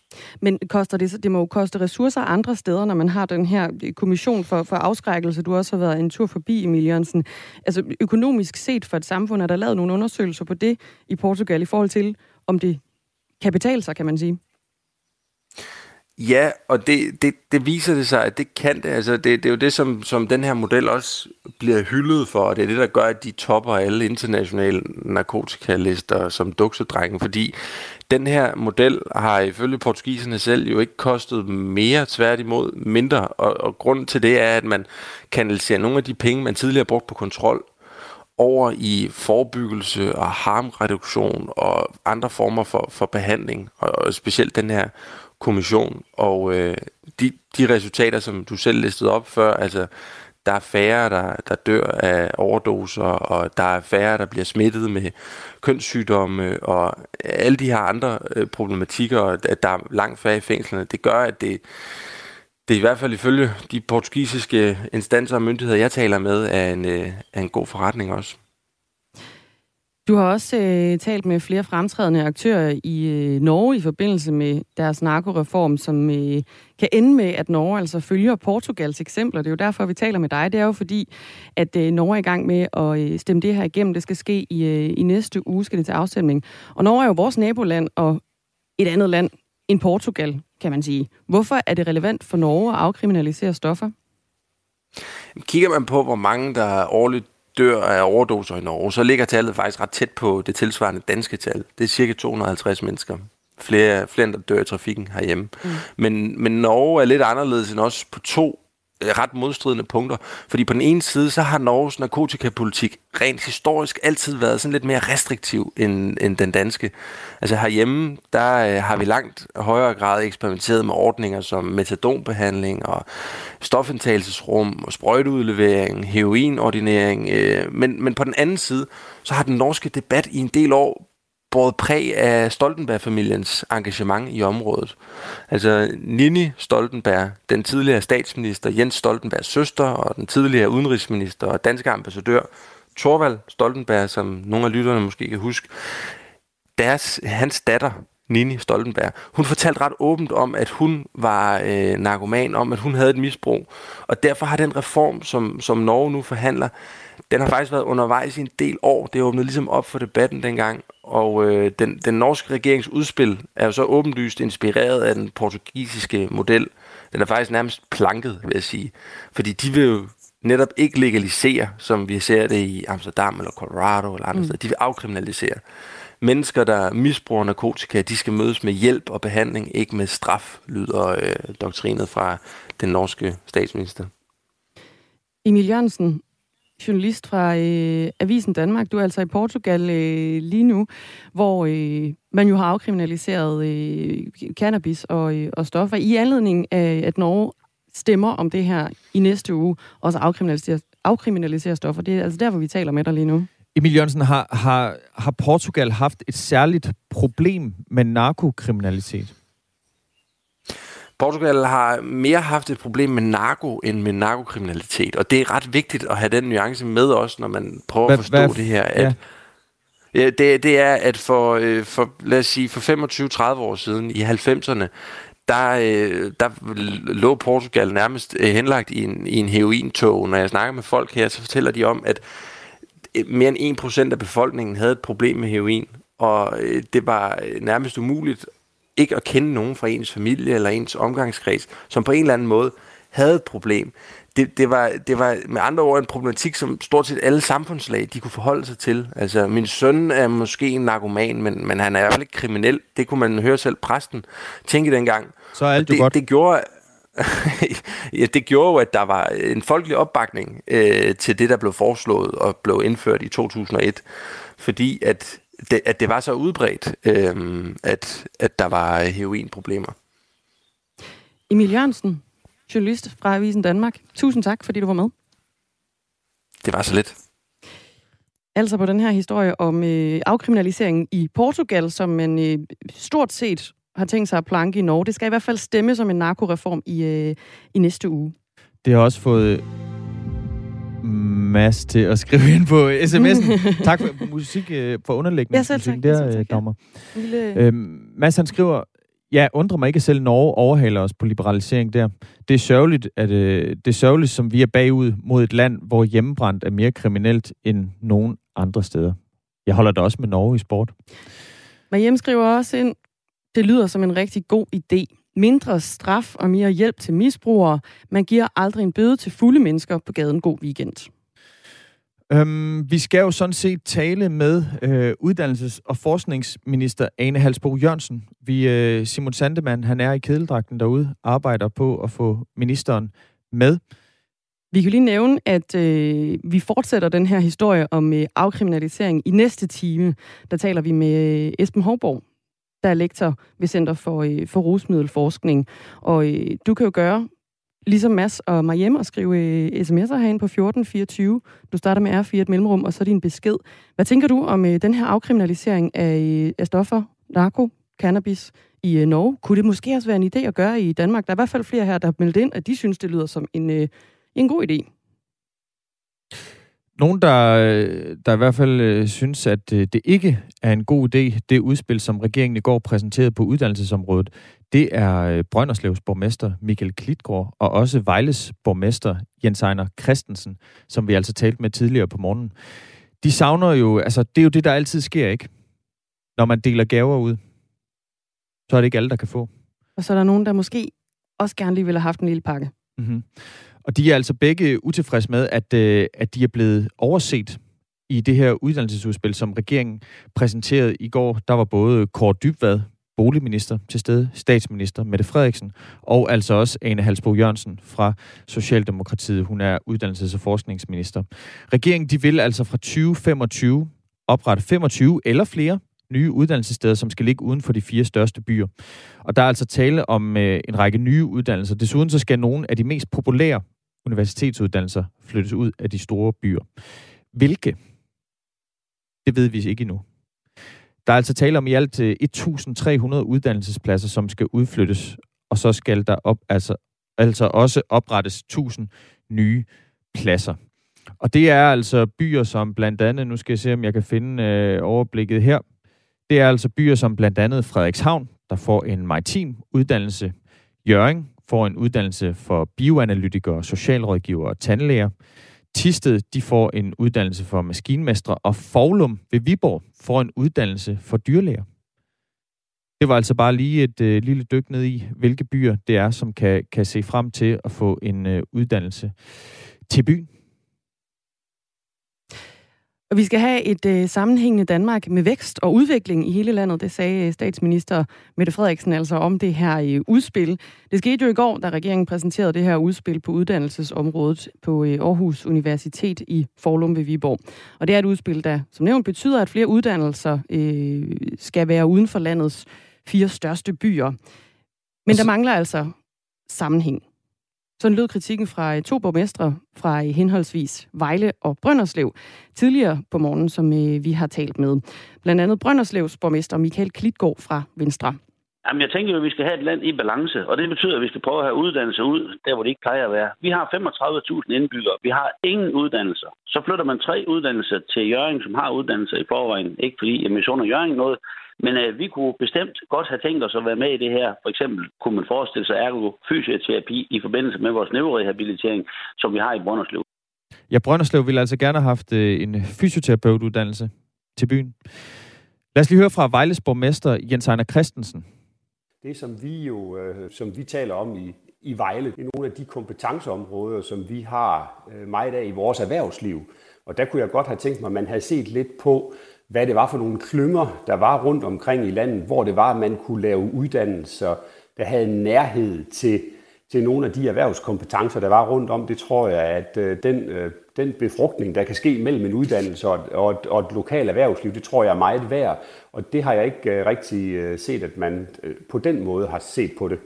Men koster det, det må jo koste ressourcer andre steder, når man har den her kommission for, for afskrækkelse. Du også har været en tur forbi, Emil Jørgensen. Altså økonomisk set for et samfund, er der lavet nogle undersøgelser på det i Portugal i forhold til, om det kan betale sig, kan man sige? Ja, og det, det, det viser det sig, at det kan det. Altså, det, det er jo det, som, som den her model også bliver hyldet for, og det er det, der gør, at de topper alle internationale narkotikalister som duksedrenge, fordi den her model har ifølge portugiserne selv jo ikke kostet mere, tværtimod mindre, og, og grunden til det er, at man kanaliserer nogle af de penge, man tidligere brugt på kontrol, over i forebyggelse og harmreduktion og andre former for, for behandling, og, og specielt den her kommission, og øh, de, de resultater, som du selv listede op før, altså der er færre, der, der dør af overdoser, og der er færre, der bliver smittet med kønssygdomme, og alle de her andre øh, problematikker, at der er langt færre i fængslerne, det gør, at det, det er i hvert fald ifølge de portugisiske instanser og myndigheder, jeg taler med, er en, øh, er en god forretning også. Du har også øh, talt med flere fremtrædende aktører i øh, Norge i forbindelse med deres narkoreform, som øh, kan ende med, at Norge altså følger Portugals eksempler. Det er jo derfor, vi taler med dig. Det er jo fordi, at øh, Norge er i gang med at øh, stemme det her igennem. Det skal ske i, øh, i næste uge, skal det til afstemning. Og Norge er jo vores naboland, og et andet land end Portugal, kan man sige. Hvorfor er det relevant for Norge at afkriminalisere stoffer? Kigger man på, hvor mange der årligt dør af overdoser i Norge, så ligger tallet faktisk ret tæt på det tilsvarende danske tal. Det er cirka 250 mennesker. Flere, flere der dør i trafikken herhjemme. Mm. Men, men Norge er lidt anderledes end os på to Øh, ret modstridende punkter. Fordi på den ene side, så har Norges narkotikapolitik rent historisk altid været sådan lidt mere restriktiv end, end den danske. Altså herhjemme, der øh, har vi langt højere grad eksperimenteret med ordninger som metadonbehandling og stofindtagelsesrum og sprøjteudlevering, heroinordinering. Øh, men, men på den anden side, så har den norske debat i en del år båret præg af Stoltenberg-familiens engagement i området. Altså Nini Stoltenberg, den tidligere statsminister Jens Stoltenbergs søster, og den tidligere udenrigsminister og danske ambassadør Torvald Stoltenberg, som nogle af lytterne måske kan huske, deres, hans datter, Nini Stoltenberg, hun fortalte ret åbent om, at hun var øh, narkoman, om at hun havde et misbrug. Og derfor har den reform, som, som Norge nu forhandler, den har faktisk været undervejs i en del år. Det åbnede ligesom op for debatten dengang. Og øh, den, den norske regerings udspil er jo så åbenlyst inspireret af den portugisiske model. Den er faktisk nærmest planket, vil jeg sige. Fordi de vil jo netop ikke legalisere, som vi ser det i Amsterdam eller Colorado eller andre mm. steder. De vil afkriminalisere. Mennesker, der misbruger narkotika, de skal mødes med hjælp og behandling, ikke med straf, lyder øh, doktrinet fra den norske statsminister. Emil Jørgensen, journalist fra øh, Avisen Danmark. Du er altså i Portugal øh, lige nu, hvor øh, man jo har afkriminaliseret øh, cannabis og, øh, og stoffer. I anledning af, at Norge stemmer om det her i næste uge, og så afkriminalisere, afkriminalisere stoffer. Det er altså derfor, vi taler med dig lige nu. Emil Jørgensen, har, har, har Portugal haft et særligt problem med narkokriminalitet? Portugal har mere haft et problem med narko end med narkokriminalitet, og det er ret vigtigt at have den nuance med os, når man prøver hvad, at forstå hvad, det her. At, ja. Ja, det, det er, at for, øh, for, lad os sige, for 25-30 år siden, i 90'erne, der, øh, der lå Portugal nærmest øh, henlagt i en, i en herointog. Når jeg snakker med folk her, så fortæller de om, at mere end 1% af befolkningen havde et problem med heroin, og det var nærmest umuligt ikke at kende nogen fra ens familie eller ens omgangskreds, som på en eller anden måde havde et problem. Det, det, var, det var med andre ord en problematik, som stort set alle samfundslag de kunne forholde sig til. Altså, min søn er måske en narkoman, men, men han er i hvert fald ikke kriminel. Det kunne man høre selv præsten tænke dengang. Så er alt det, godt. Det gjorde, ja, det gjorde jo, at der var en folkelig opbakning øh, til det, der blev foreslået og blev indført i 2001. Fordi at det, at det var så udbredt, øh, at, at der var heroinproblemer. Emil Jørgensen, journalist fra Avisen Danmark. Tusind tak, fordi du var med. Det var så lidt. Altså på den her historie om øh, afkriminaliseringen i Portugal, som man øh, stort set har tænkt sig at planke i Norge. Det skal i hvert fald stemme som en narkoreform i, øh, i næste uge. Det har også fået Mads til at skrive ind på sms'en. tak for musik, øh, for underlægning. Ja, selv tak. Der, selv tak, ja. Lille... øhm, Mads, han skriver, Ja, undrer mig ikke, at selv Norge overhaler os på liberalisering der. Det er sørgeligt, at, øh, det er sørgeligt, som vi er bagud mod et land, hvor hjemmebrændt er mere kriminelt end nogen andre steder. Jeg holder da også med Norge i sport. Men skriver også ind, det lyder som en rigtig god idé mindre straf og mere hjælp til misbrugere. Man giver aldrig en bøde til fulde mennesker på gaden. God weekend. Øhm, vi skal jo sådan set tale med øh, uddannelses- og forskningsminister Ane Halsbo Jørgensen. Vi, øh, Simon Sandemann, han er i kedeldragten derude, arbejder på at få ministeren med. Vi kan lige nævne, at øh, vi fortsætter den her historie om øh, afkriminalisering i næste time. Der taler vi med øh, Esben Hovborg, der er lektor ved Center for, øh, for Rusmiddelforskning. Og øh, du kan jo gøre ligesom Mads og mig hjem og skrive øh, sms'er herinde på 1424. Du starter med R4 et mellemrum, og så din besked. Hvad tænker du om øh, den her afkriminalisering af, øh, af stoffer, narko, cannabis i øh, Norge? Kunne det måske også være en idé at gøre i Danmark? Der er i hvert fald flere her, der har meldt ind, at de synes, det lyder som en, øh, en god idé. Nogen, der, der i hvert fald øh, synes, at øh, det ikke er en god idé, det udspil, som regeringen i går præsenterede på uddannelsesområdet, det er øh, Brønderslevs borgmester Michael Klitgaard og også Vejles borgmester Jens Ejner Christensen, som vi altså talte med tidligere på morgenen. De savner jo, altså det er jo det, der altid sker, ikke? Når man deler gaver ud, så er det ikke alle, der kan få. Og så er der nogen, der måske også gerne lige ville have haft en lille pakke. Mm-hmm. Og de er altså begge utilfredse med, at, øh, at de er blevet overset i det her uddannelsesudspil, som regeringen præsenterede i går. Der var både Kåre Dybvad, boligminister til stede, statsminister Mette Frederiksen, og altså også Ane Halsbo Jørgensen fra Socialdemokratiet. Hun er uddannelses- og forskningsminister. Regeringen de vil altså fra 2025 oprette 25 eller flere nye uddannelsessteder, som skal ligge uden for de fire største byer. Og der er altså tale om øh, en række nye uddannelser. Desuden så skal nogle af de mest populære universitetsuddannelser flyttes ud af de store byer. Hvilke? Det ved vi ikke endnu. Der er altså tale om i alt øh, 1.300 uddannelsespladser, som skal udflyttes, og så skal der op, altså, altså også oprettes 1.000 nye pladser. Og det er altså byer som blandt andet, nu skal jeg se, om jeg kan finde øh, overblikket her, det er altså byer som blandt andet Frederikshavn, der får en maritim uddannelse, Jørgen får en uddannelse for bioanalytikere, socialrådgiver og tandlæger, Tisted, de får en uddannelse for maskinmestre, og Forlum ved Viborg får en uddannelse for dyrlæger. Det var altså bare lige et øh, lille dyk ned i, hvilke byer det er, som kan, kan se frem til at få en øh, uddannelse til byen. Og vi skal have et øh, sammenhængende Danmark med vækst og udvikling i hele landet. Det sagde øh, statsminister Mette Frederiksen altså om det her øh, udspil. Det skete jo i går, da regeringen præsenterede det her udspil på uddannelsesområdet på øh, Aarhus Universitet i Forlum ved Viborg. Og det er et udspil, der som nævnt betyder, at flere uddannelser øh, skal være uden for landets fire største byer. Men der mangler altså sammenhæng. Sådan lød kritikken fra øh, to borgmestre fra øh, henholdsvis Vejle og Brønderslev tidligere på morgen, som øh, vi har talt med. Blandt andet Brønderslevs borgmester Michael Klitgaard fra Venstre. Jamen, jeg tænker jo, at vi skal have et land i balance, og det betyder, at vi skal prøve at have uddannelse ud, der hvor det ikke plejer at være. Vi har 35.000 indbyggere. Vi har ingen uddannelser. Så flytter man tre uddannelser til Jørgen, som har uddannelser i forvejen. Ikke fordi jeg misunder Jørgen noget, men øh, vi kunne bestemt godt have tænkt os at være med i det her. For eksempel kunne man forestille sig ergofysioterapi i forbindelse med vores neurorehabilitering, som vi har i Brønderslev. Ja, Brønderslev ville altså gerne have haft øh, en fysioterapeutuddannelse til byen. Lad os lige høre fra Vejles borgmester Jens Ejner Christensen. Det, som vi jo øh, som vi taler om i, i Vejle, det er nogle af de kompetenceområder, som vi har øh, meget af i vores erhvervsliv. Og der kunne jeg godt have tænkt mig, at man havde set lidt på, hvad det var for nogle klynger, der var rundt omkring i landet, hvor det var, at man kunne lave uddannelser, der havde en nærhed til, til nogle af de erhvervskompetencer, der var rundt om. Det tror jeg, at øh, den, øh, den befrugtning, der kan ske mellem en uddannelse og, og, et, og et lokalt erhvervsliv, det tror jeg er meget værd. Og det har jeg ikke øh, rigtig set, at man på den måde har set på det.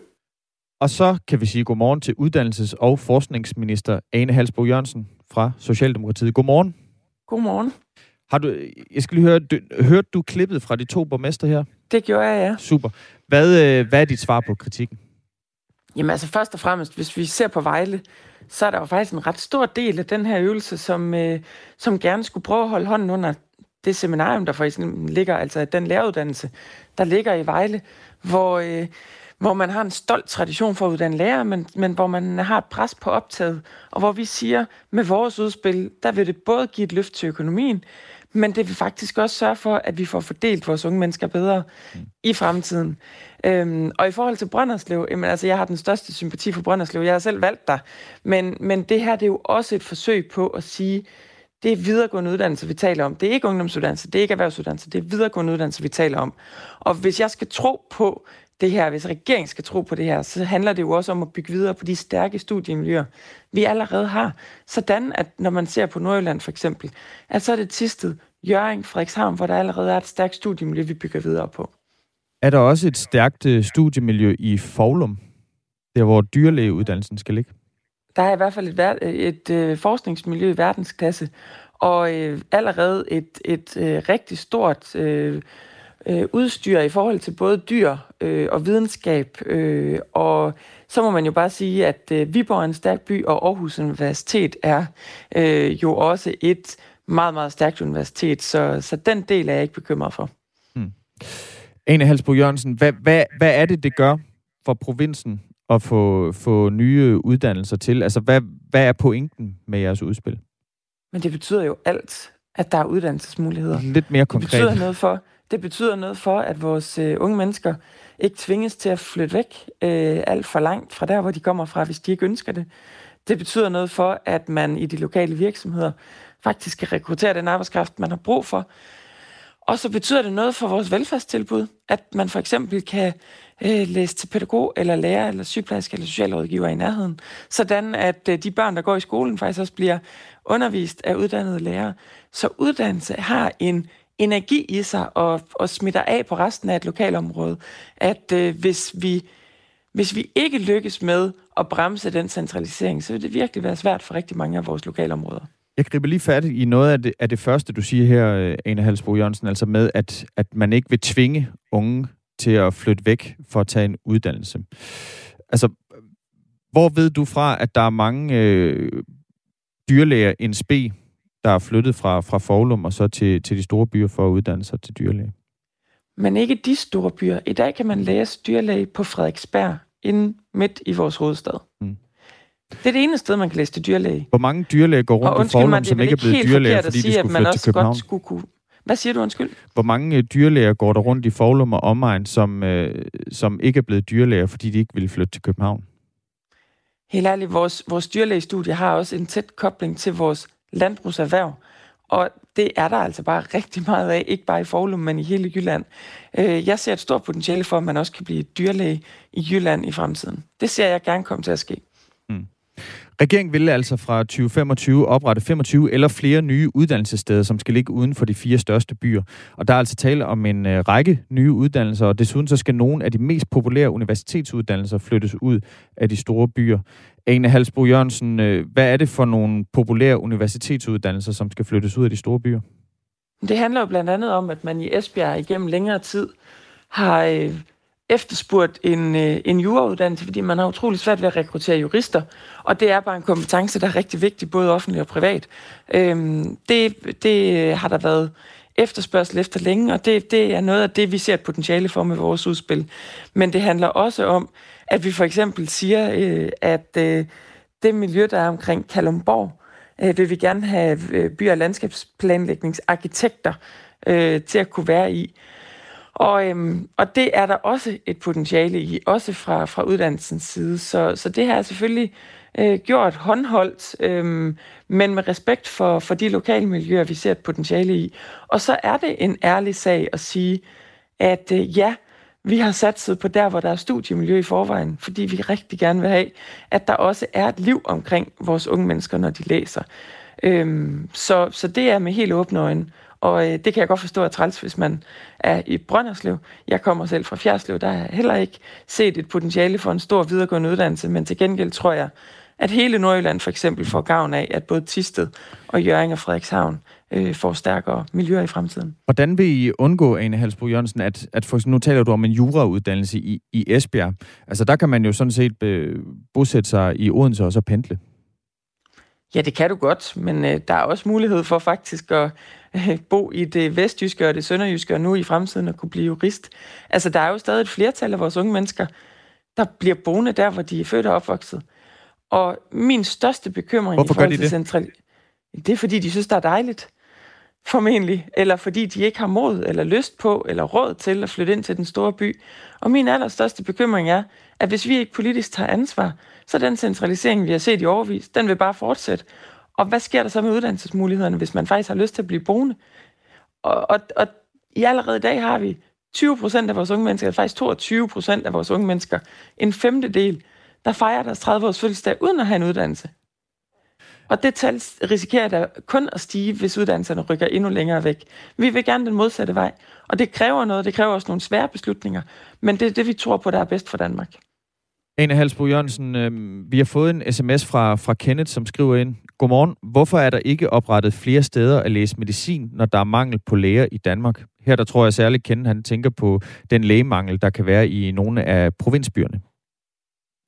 Og så kan vi sige godmorgen til uddannelses- og forskningsminister Ane Halsbo Jørgensen fra Socialdemokratiet. Godmorgen. Godmorgen. Har du, jeg skal lige høre, du, hørte du klippet fra de to borgmester her? Det gjorde jeg, ja. Super. Hvad, øh, hvad er dit svar på kritikken? Jamen altså først og fremmest, hvis vi ser på Vejle, så er der jo faktisk en ret stor del af den her øvelse, som, øh, som gerne skulle prøve at holde hånden under det seminarium, der for eksempel ligger, altså den læreruddannelse, der ligger i Vejle, hvor, øh, hvor man har en stolt tradition for at uddanne lærer, men, men hvor man har et pres på optaget, og hvor vi siger, med vores udspil, der vil det både give et løft til økonomien, men det vil faktisk også sørge for, at vi får fordelt vores unge mennesker bedre mm. i fremtiden. Øhm, og i forhold til Brønderslev, jamen, altså, jeg har den største sympati for Brønderslev. Jeg har selv valgt der. Men, men det her det er jo også et forsøg på at sige, det er videregående uddannelse, vi taler om. Det er ikke ungdomsuddannelse, det er ikke erhvervsuddannelse, det er videregående uddannelse, vi taler om. Og hvis jeg skal tro på det her, hvis regeringen skal tro på det her, så handler det jo også om at bygge videre på de stærke studiemiljøer, vi allerede har. Sådan at når man ser på Nordjylland for eksempel, at så er det Tisted, Jørgen, Frederikshavn, hvor der allerede er et stærkt studiemiljø, vi bygger videre på. Er der også et stærkt øh, studiemiljø i Foglum, der hvor dyrlægeuddannelsen skal ligge? Der er i hvert fald et, et, et øh, forskningsmiljø i verdensklasse, og øh, allerede et, et øh, rigtig stort øh, øh, udstyr i forhold til både dyr øh, og videnskab. Øh, og så må man jo bare sige, at øh, Viborg er en stærk by, og Aarhus Universitet er øh, jo også et meget, meget stærkt universitet. Så, så den del er jeg ikke bekymret for. Hmm. Ane Halsbo Jørgensen, hvad, hvad, hvad er det, det gør for provinsen at få, få nye uddannelser til? Altså, hvad, hvad er pointen med jeres udspil? Men det betyder jo alt, at der er uddannelsesmuligheder. Lidt mere konkret. Det betyder noget for, det betyder noget for, at vores øh, unge mennesker ikke tvinges til at flytte væk øh, alt for langt fra der, hvor de kommer fra, hvis de ikke ønsker det. Det betyder noget for, at man i de lokale virksomheder faktisk kan rekruttere den arbejdskraft, man har brug for. Og så betyder det noget for vores velfærdstilbud, at man for eksempel kan øh, læse til pædagog, eller lærer, eller sygeplejerske, eller socialrådgiver i nærheden. Sådan at øh, de børn, der går i skolen, faktisk også bliver undervist af uddannede lærere. Så uddannelse har en energi i sig og, og smitter af på resten af et lokalområde. At øh, hvis, vi, hvis vi ikke lykkes med at bremse den centralisering, så vil det virkelig være svært for rigtig mange af vores lokalområder. Jeg griber lige fat i noget af det, af det første, du siger her, øh, Ane Halsbro Jørgensen, altså med, at, at man ikke vil tvinge unge til at flytte væk for at tage en uddannelse. Altså, hvor ved du fra, at der er mange øh, dyrlæger, en sp, der er flyttet fra, fra Forlum og så til, til de store byer for at uddanne sig til dyrlæge? Men ikke de store byer. I dag kan man læse dyrlæge på Frederiksberg, inden midt i vores hovedstad. Mm. Det er det ene sted, man kan læse til dyrlæge. Hvor mange dyrlæger går rundt i Forlum, som ikke er blevet dyrlæger, fordi sige, de skulle flytte til København? Skulle kunne... Hvad siger du, undskyld? Hvor mange øh, dyrlæger går der rundt i Forlum og omegn, som, øh, som ikke er blevet dyrlæger, fordi de ikke ville flytte til København? Helt ærligt, vores, vores dyrlægestudie har også en tæt kobling til vores landbrugserhverv. Og det er der altså bare rigtig meget af, ikke bare i Forlum, men i hele Jylland. Øh, jeg ser et stort potentiale for, at man også kan blive dyrlæge i Jylland i fremtiden. Det ser jeg gerne komme til at ske. Regeringen vil altså fra 2025 oprette 25 eller flere nye uddannelsessteder, som skal ligge uden for de fire største byer. Og der er altså tale om en øh, række nye uddannelser, og desuden så skal nogle af de mest populære universitetsuddannelser flyttes ud af de store byer. Ane Halsbro Jørgensen, øh, hvad er det for nogle populære universitetsuddannelser, som skal flyttes ud af de store byer? Det handler jo blandt andet om, at man i Esbjerg igennem længere tid har øh, efterspurgt en, øh, en jurauddannelse, fordi man har utrolig svært ved at rekruttere jurister, og det er bare en kompetence, der er rigtig vigtig, både offentlig og privat. Øhm, det, det har der været efterspørgsel efter længe, og det, det er noget af det, vi ser et potentiale for med vores udspil. Men det handler også om, at vi for eksempel siger, øh, at øh, det miljø, der er omkring Kalumborg, øh, vil vi gerne have øh, by- og landskabsplanlægningsarkitekter øh, til at kunne være i. Og, øhm, og det er der også et potentiale i, også fra, fra uddannelsens side. Så, så det her er selvfølgelig øh, gjort håndholdt, øh, men med respekt for, for de lokale miljøer, vi ser et potentiale i. Og så er det en ærlig sag at sige, at øh, ja, vi har satset på der, hvor der er studiemiljø i forvejen, fordi vi rigtig gerne vil have, at der også er et liv omkring vores unge mennesker, når de læser. Øhm, så, så det er med helt åbne øjne. Og øh, det kan jeg godt forstå at træls, hvis man er i Brønderslev. Jeg kommer selv fra Fjerslev, der har heller ikke set et potentiale for en stor videregående uddannelse, men til gengæld tror jeg, at hele Nordjylland for eksempel får gavn af, at både Tisted og Jørgen og Frederikshavn øh, får stærkere miljøer i fremtiden. Hvordan vil I undgå, Ane Halsbro Jørgensen, at, at for eksempel, nu taler du om en jurauddannelse i, i Esbjerg. Altså der kan man jo sådan set be, øh, bosætte sig i Odense og så pendle. Ja, det kan du godt, men øh, der er også mulighed for faktisk at bo i det vestjyske og det sønderjyske, og nu i fremtiden at kunne blive jurist. Altså, der er jo stadig et flertal af vores unge mennesker, der bliver boende der, hvor de er født og opvokset. Og min største bekymring Hvorfor i forhold de til central... Det er, fordi de synes, det er dejligt. Formentlig. Eller fordi de ikke har mod eller lyst på eller råd til at flytte ind til den store by. Og min allerstørste bekymring er, at hvis vi ikke politisk tager ansvar, så den centralisering, vi har set i overvis, den vil bare fortsætte. Og hvad sker der så med uddannelsesmulighederne, hvis man faktisk har lyst til at blive boende? Og, og, og i allerede i dag har vi 20 procent af vores unge mennesker, faktisk 22 procent af vores unge mennesker, en femtedel, der fejrer deres 30-års fødselsdag uden at have en uddannelse. Og det tal risikerer der kun at stige, hvis uddannelserne rykker endnu længere væk. Vi vil gerne den modsatte vej, og det kræver noget, det kræver også nogle svære beslutninger, men det er det, vi tror på, der er bedst for Danmark. Ane Halsbro Jørgensen, øh, vi har fået en sms fra, fra Kenneth, som skriver ind, Godmorgen. Hvorfor er der ikke oprettet flere steder at læse medicin, når der er mangel på læger i Danmark? Her der tror jeg særligt, Kenneth han tænker på den lægemangel, der kan være i nogle af provinsbyerne.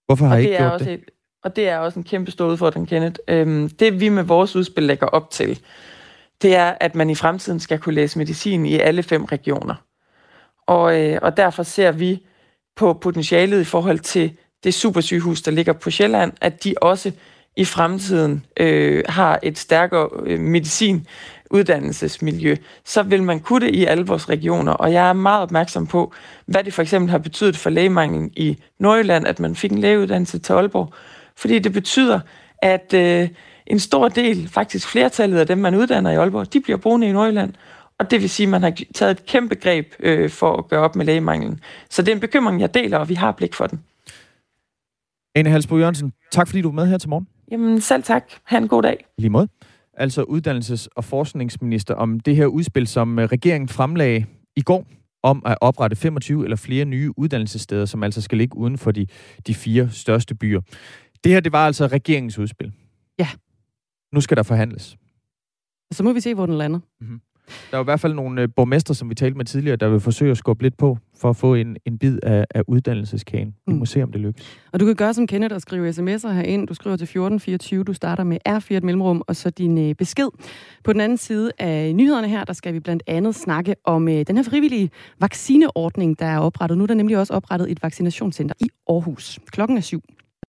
Hvorfor har I ikke gjort det? Et, og det er også en kæmpe stor udfordring, Kenneth. Øhm, det vi med vores udspil lægger op til, det er, at man i fremtiden skal kunne læse medicin i alle fem regioner. Og, øh, og derfor ser vi på potentialet i forhold til det supersygehus, der ligger på Sjælland, at de også i fremtiden øh, har et stærkere øh, medicin uddannelsesmiljø, så vil man kunne det i alle vores regioner. Og jeg er meget opmærksom på, hvad det for eksempel har betydet for lægemanglen i Nordjylland, at man fik en lægeuddannelse til Aalborg. Fordi det betyder, at øh, en stor del, faktisk flertallet af dem, man uddanner i Aalborg, de bliver boende i Nordjylland. og det vil sige, at man har taget et kæmpe greb øh, for at gøre op med lægemanglen. Så det er en bekymring, jeg deler, og vi har blik for den. Ane Halsbo Jørgensen, tak fordi du var med her til morgen. Jamen selv tak. Ha' en god dag. I lige måde. Altså uddannelses- og forskningsminister om det her udspil, som øh, regeringen fremlagde i går om at oprette 25 eller flere nye uddannelsessteder, som altså skal ligge uden for de, de fire største byer. Det her, det var altså regeringens udspil. Ja. Nu skal der forhandles. Så må vi se, hvor den lander. Mm-hmm. Der er i hvert fald nogle øh, borgmestre, som vi talte med tidligere, der vil forsøge at skubbe lidt på, for at få en, en bid af, af uddannelseskagen. Vi mm. må se, om det lykkes. Og du kan gøre som Kenneth og skrive sms'er herind. Du skriver til 1424, du starter med R4 et mellemrum, og så din øh, besked. På den anden side af nyhederne her, der skal vi blandt andet snakke om øh, den her frivillige vaccineordning, der er oprettet. Nu er der nemlig også oprettet et vaccinationscenter i Aarhus. Klokken er syv.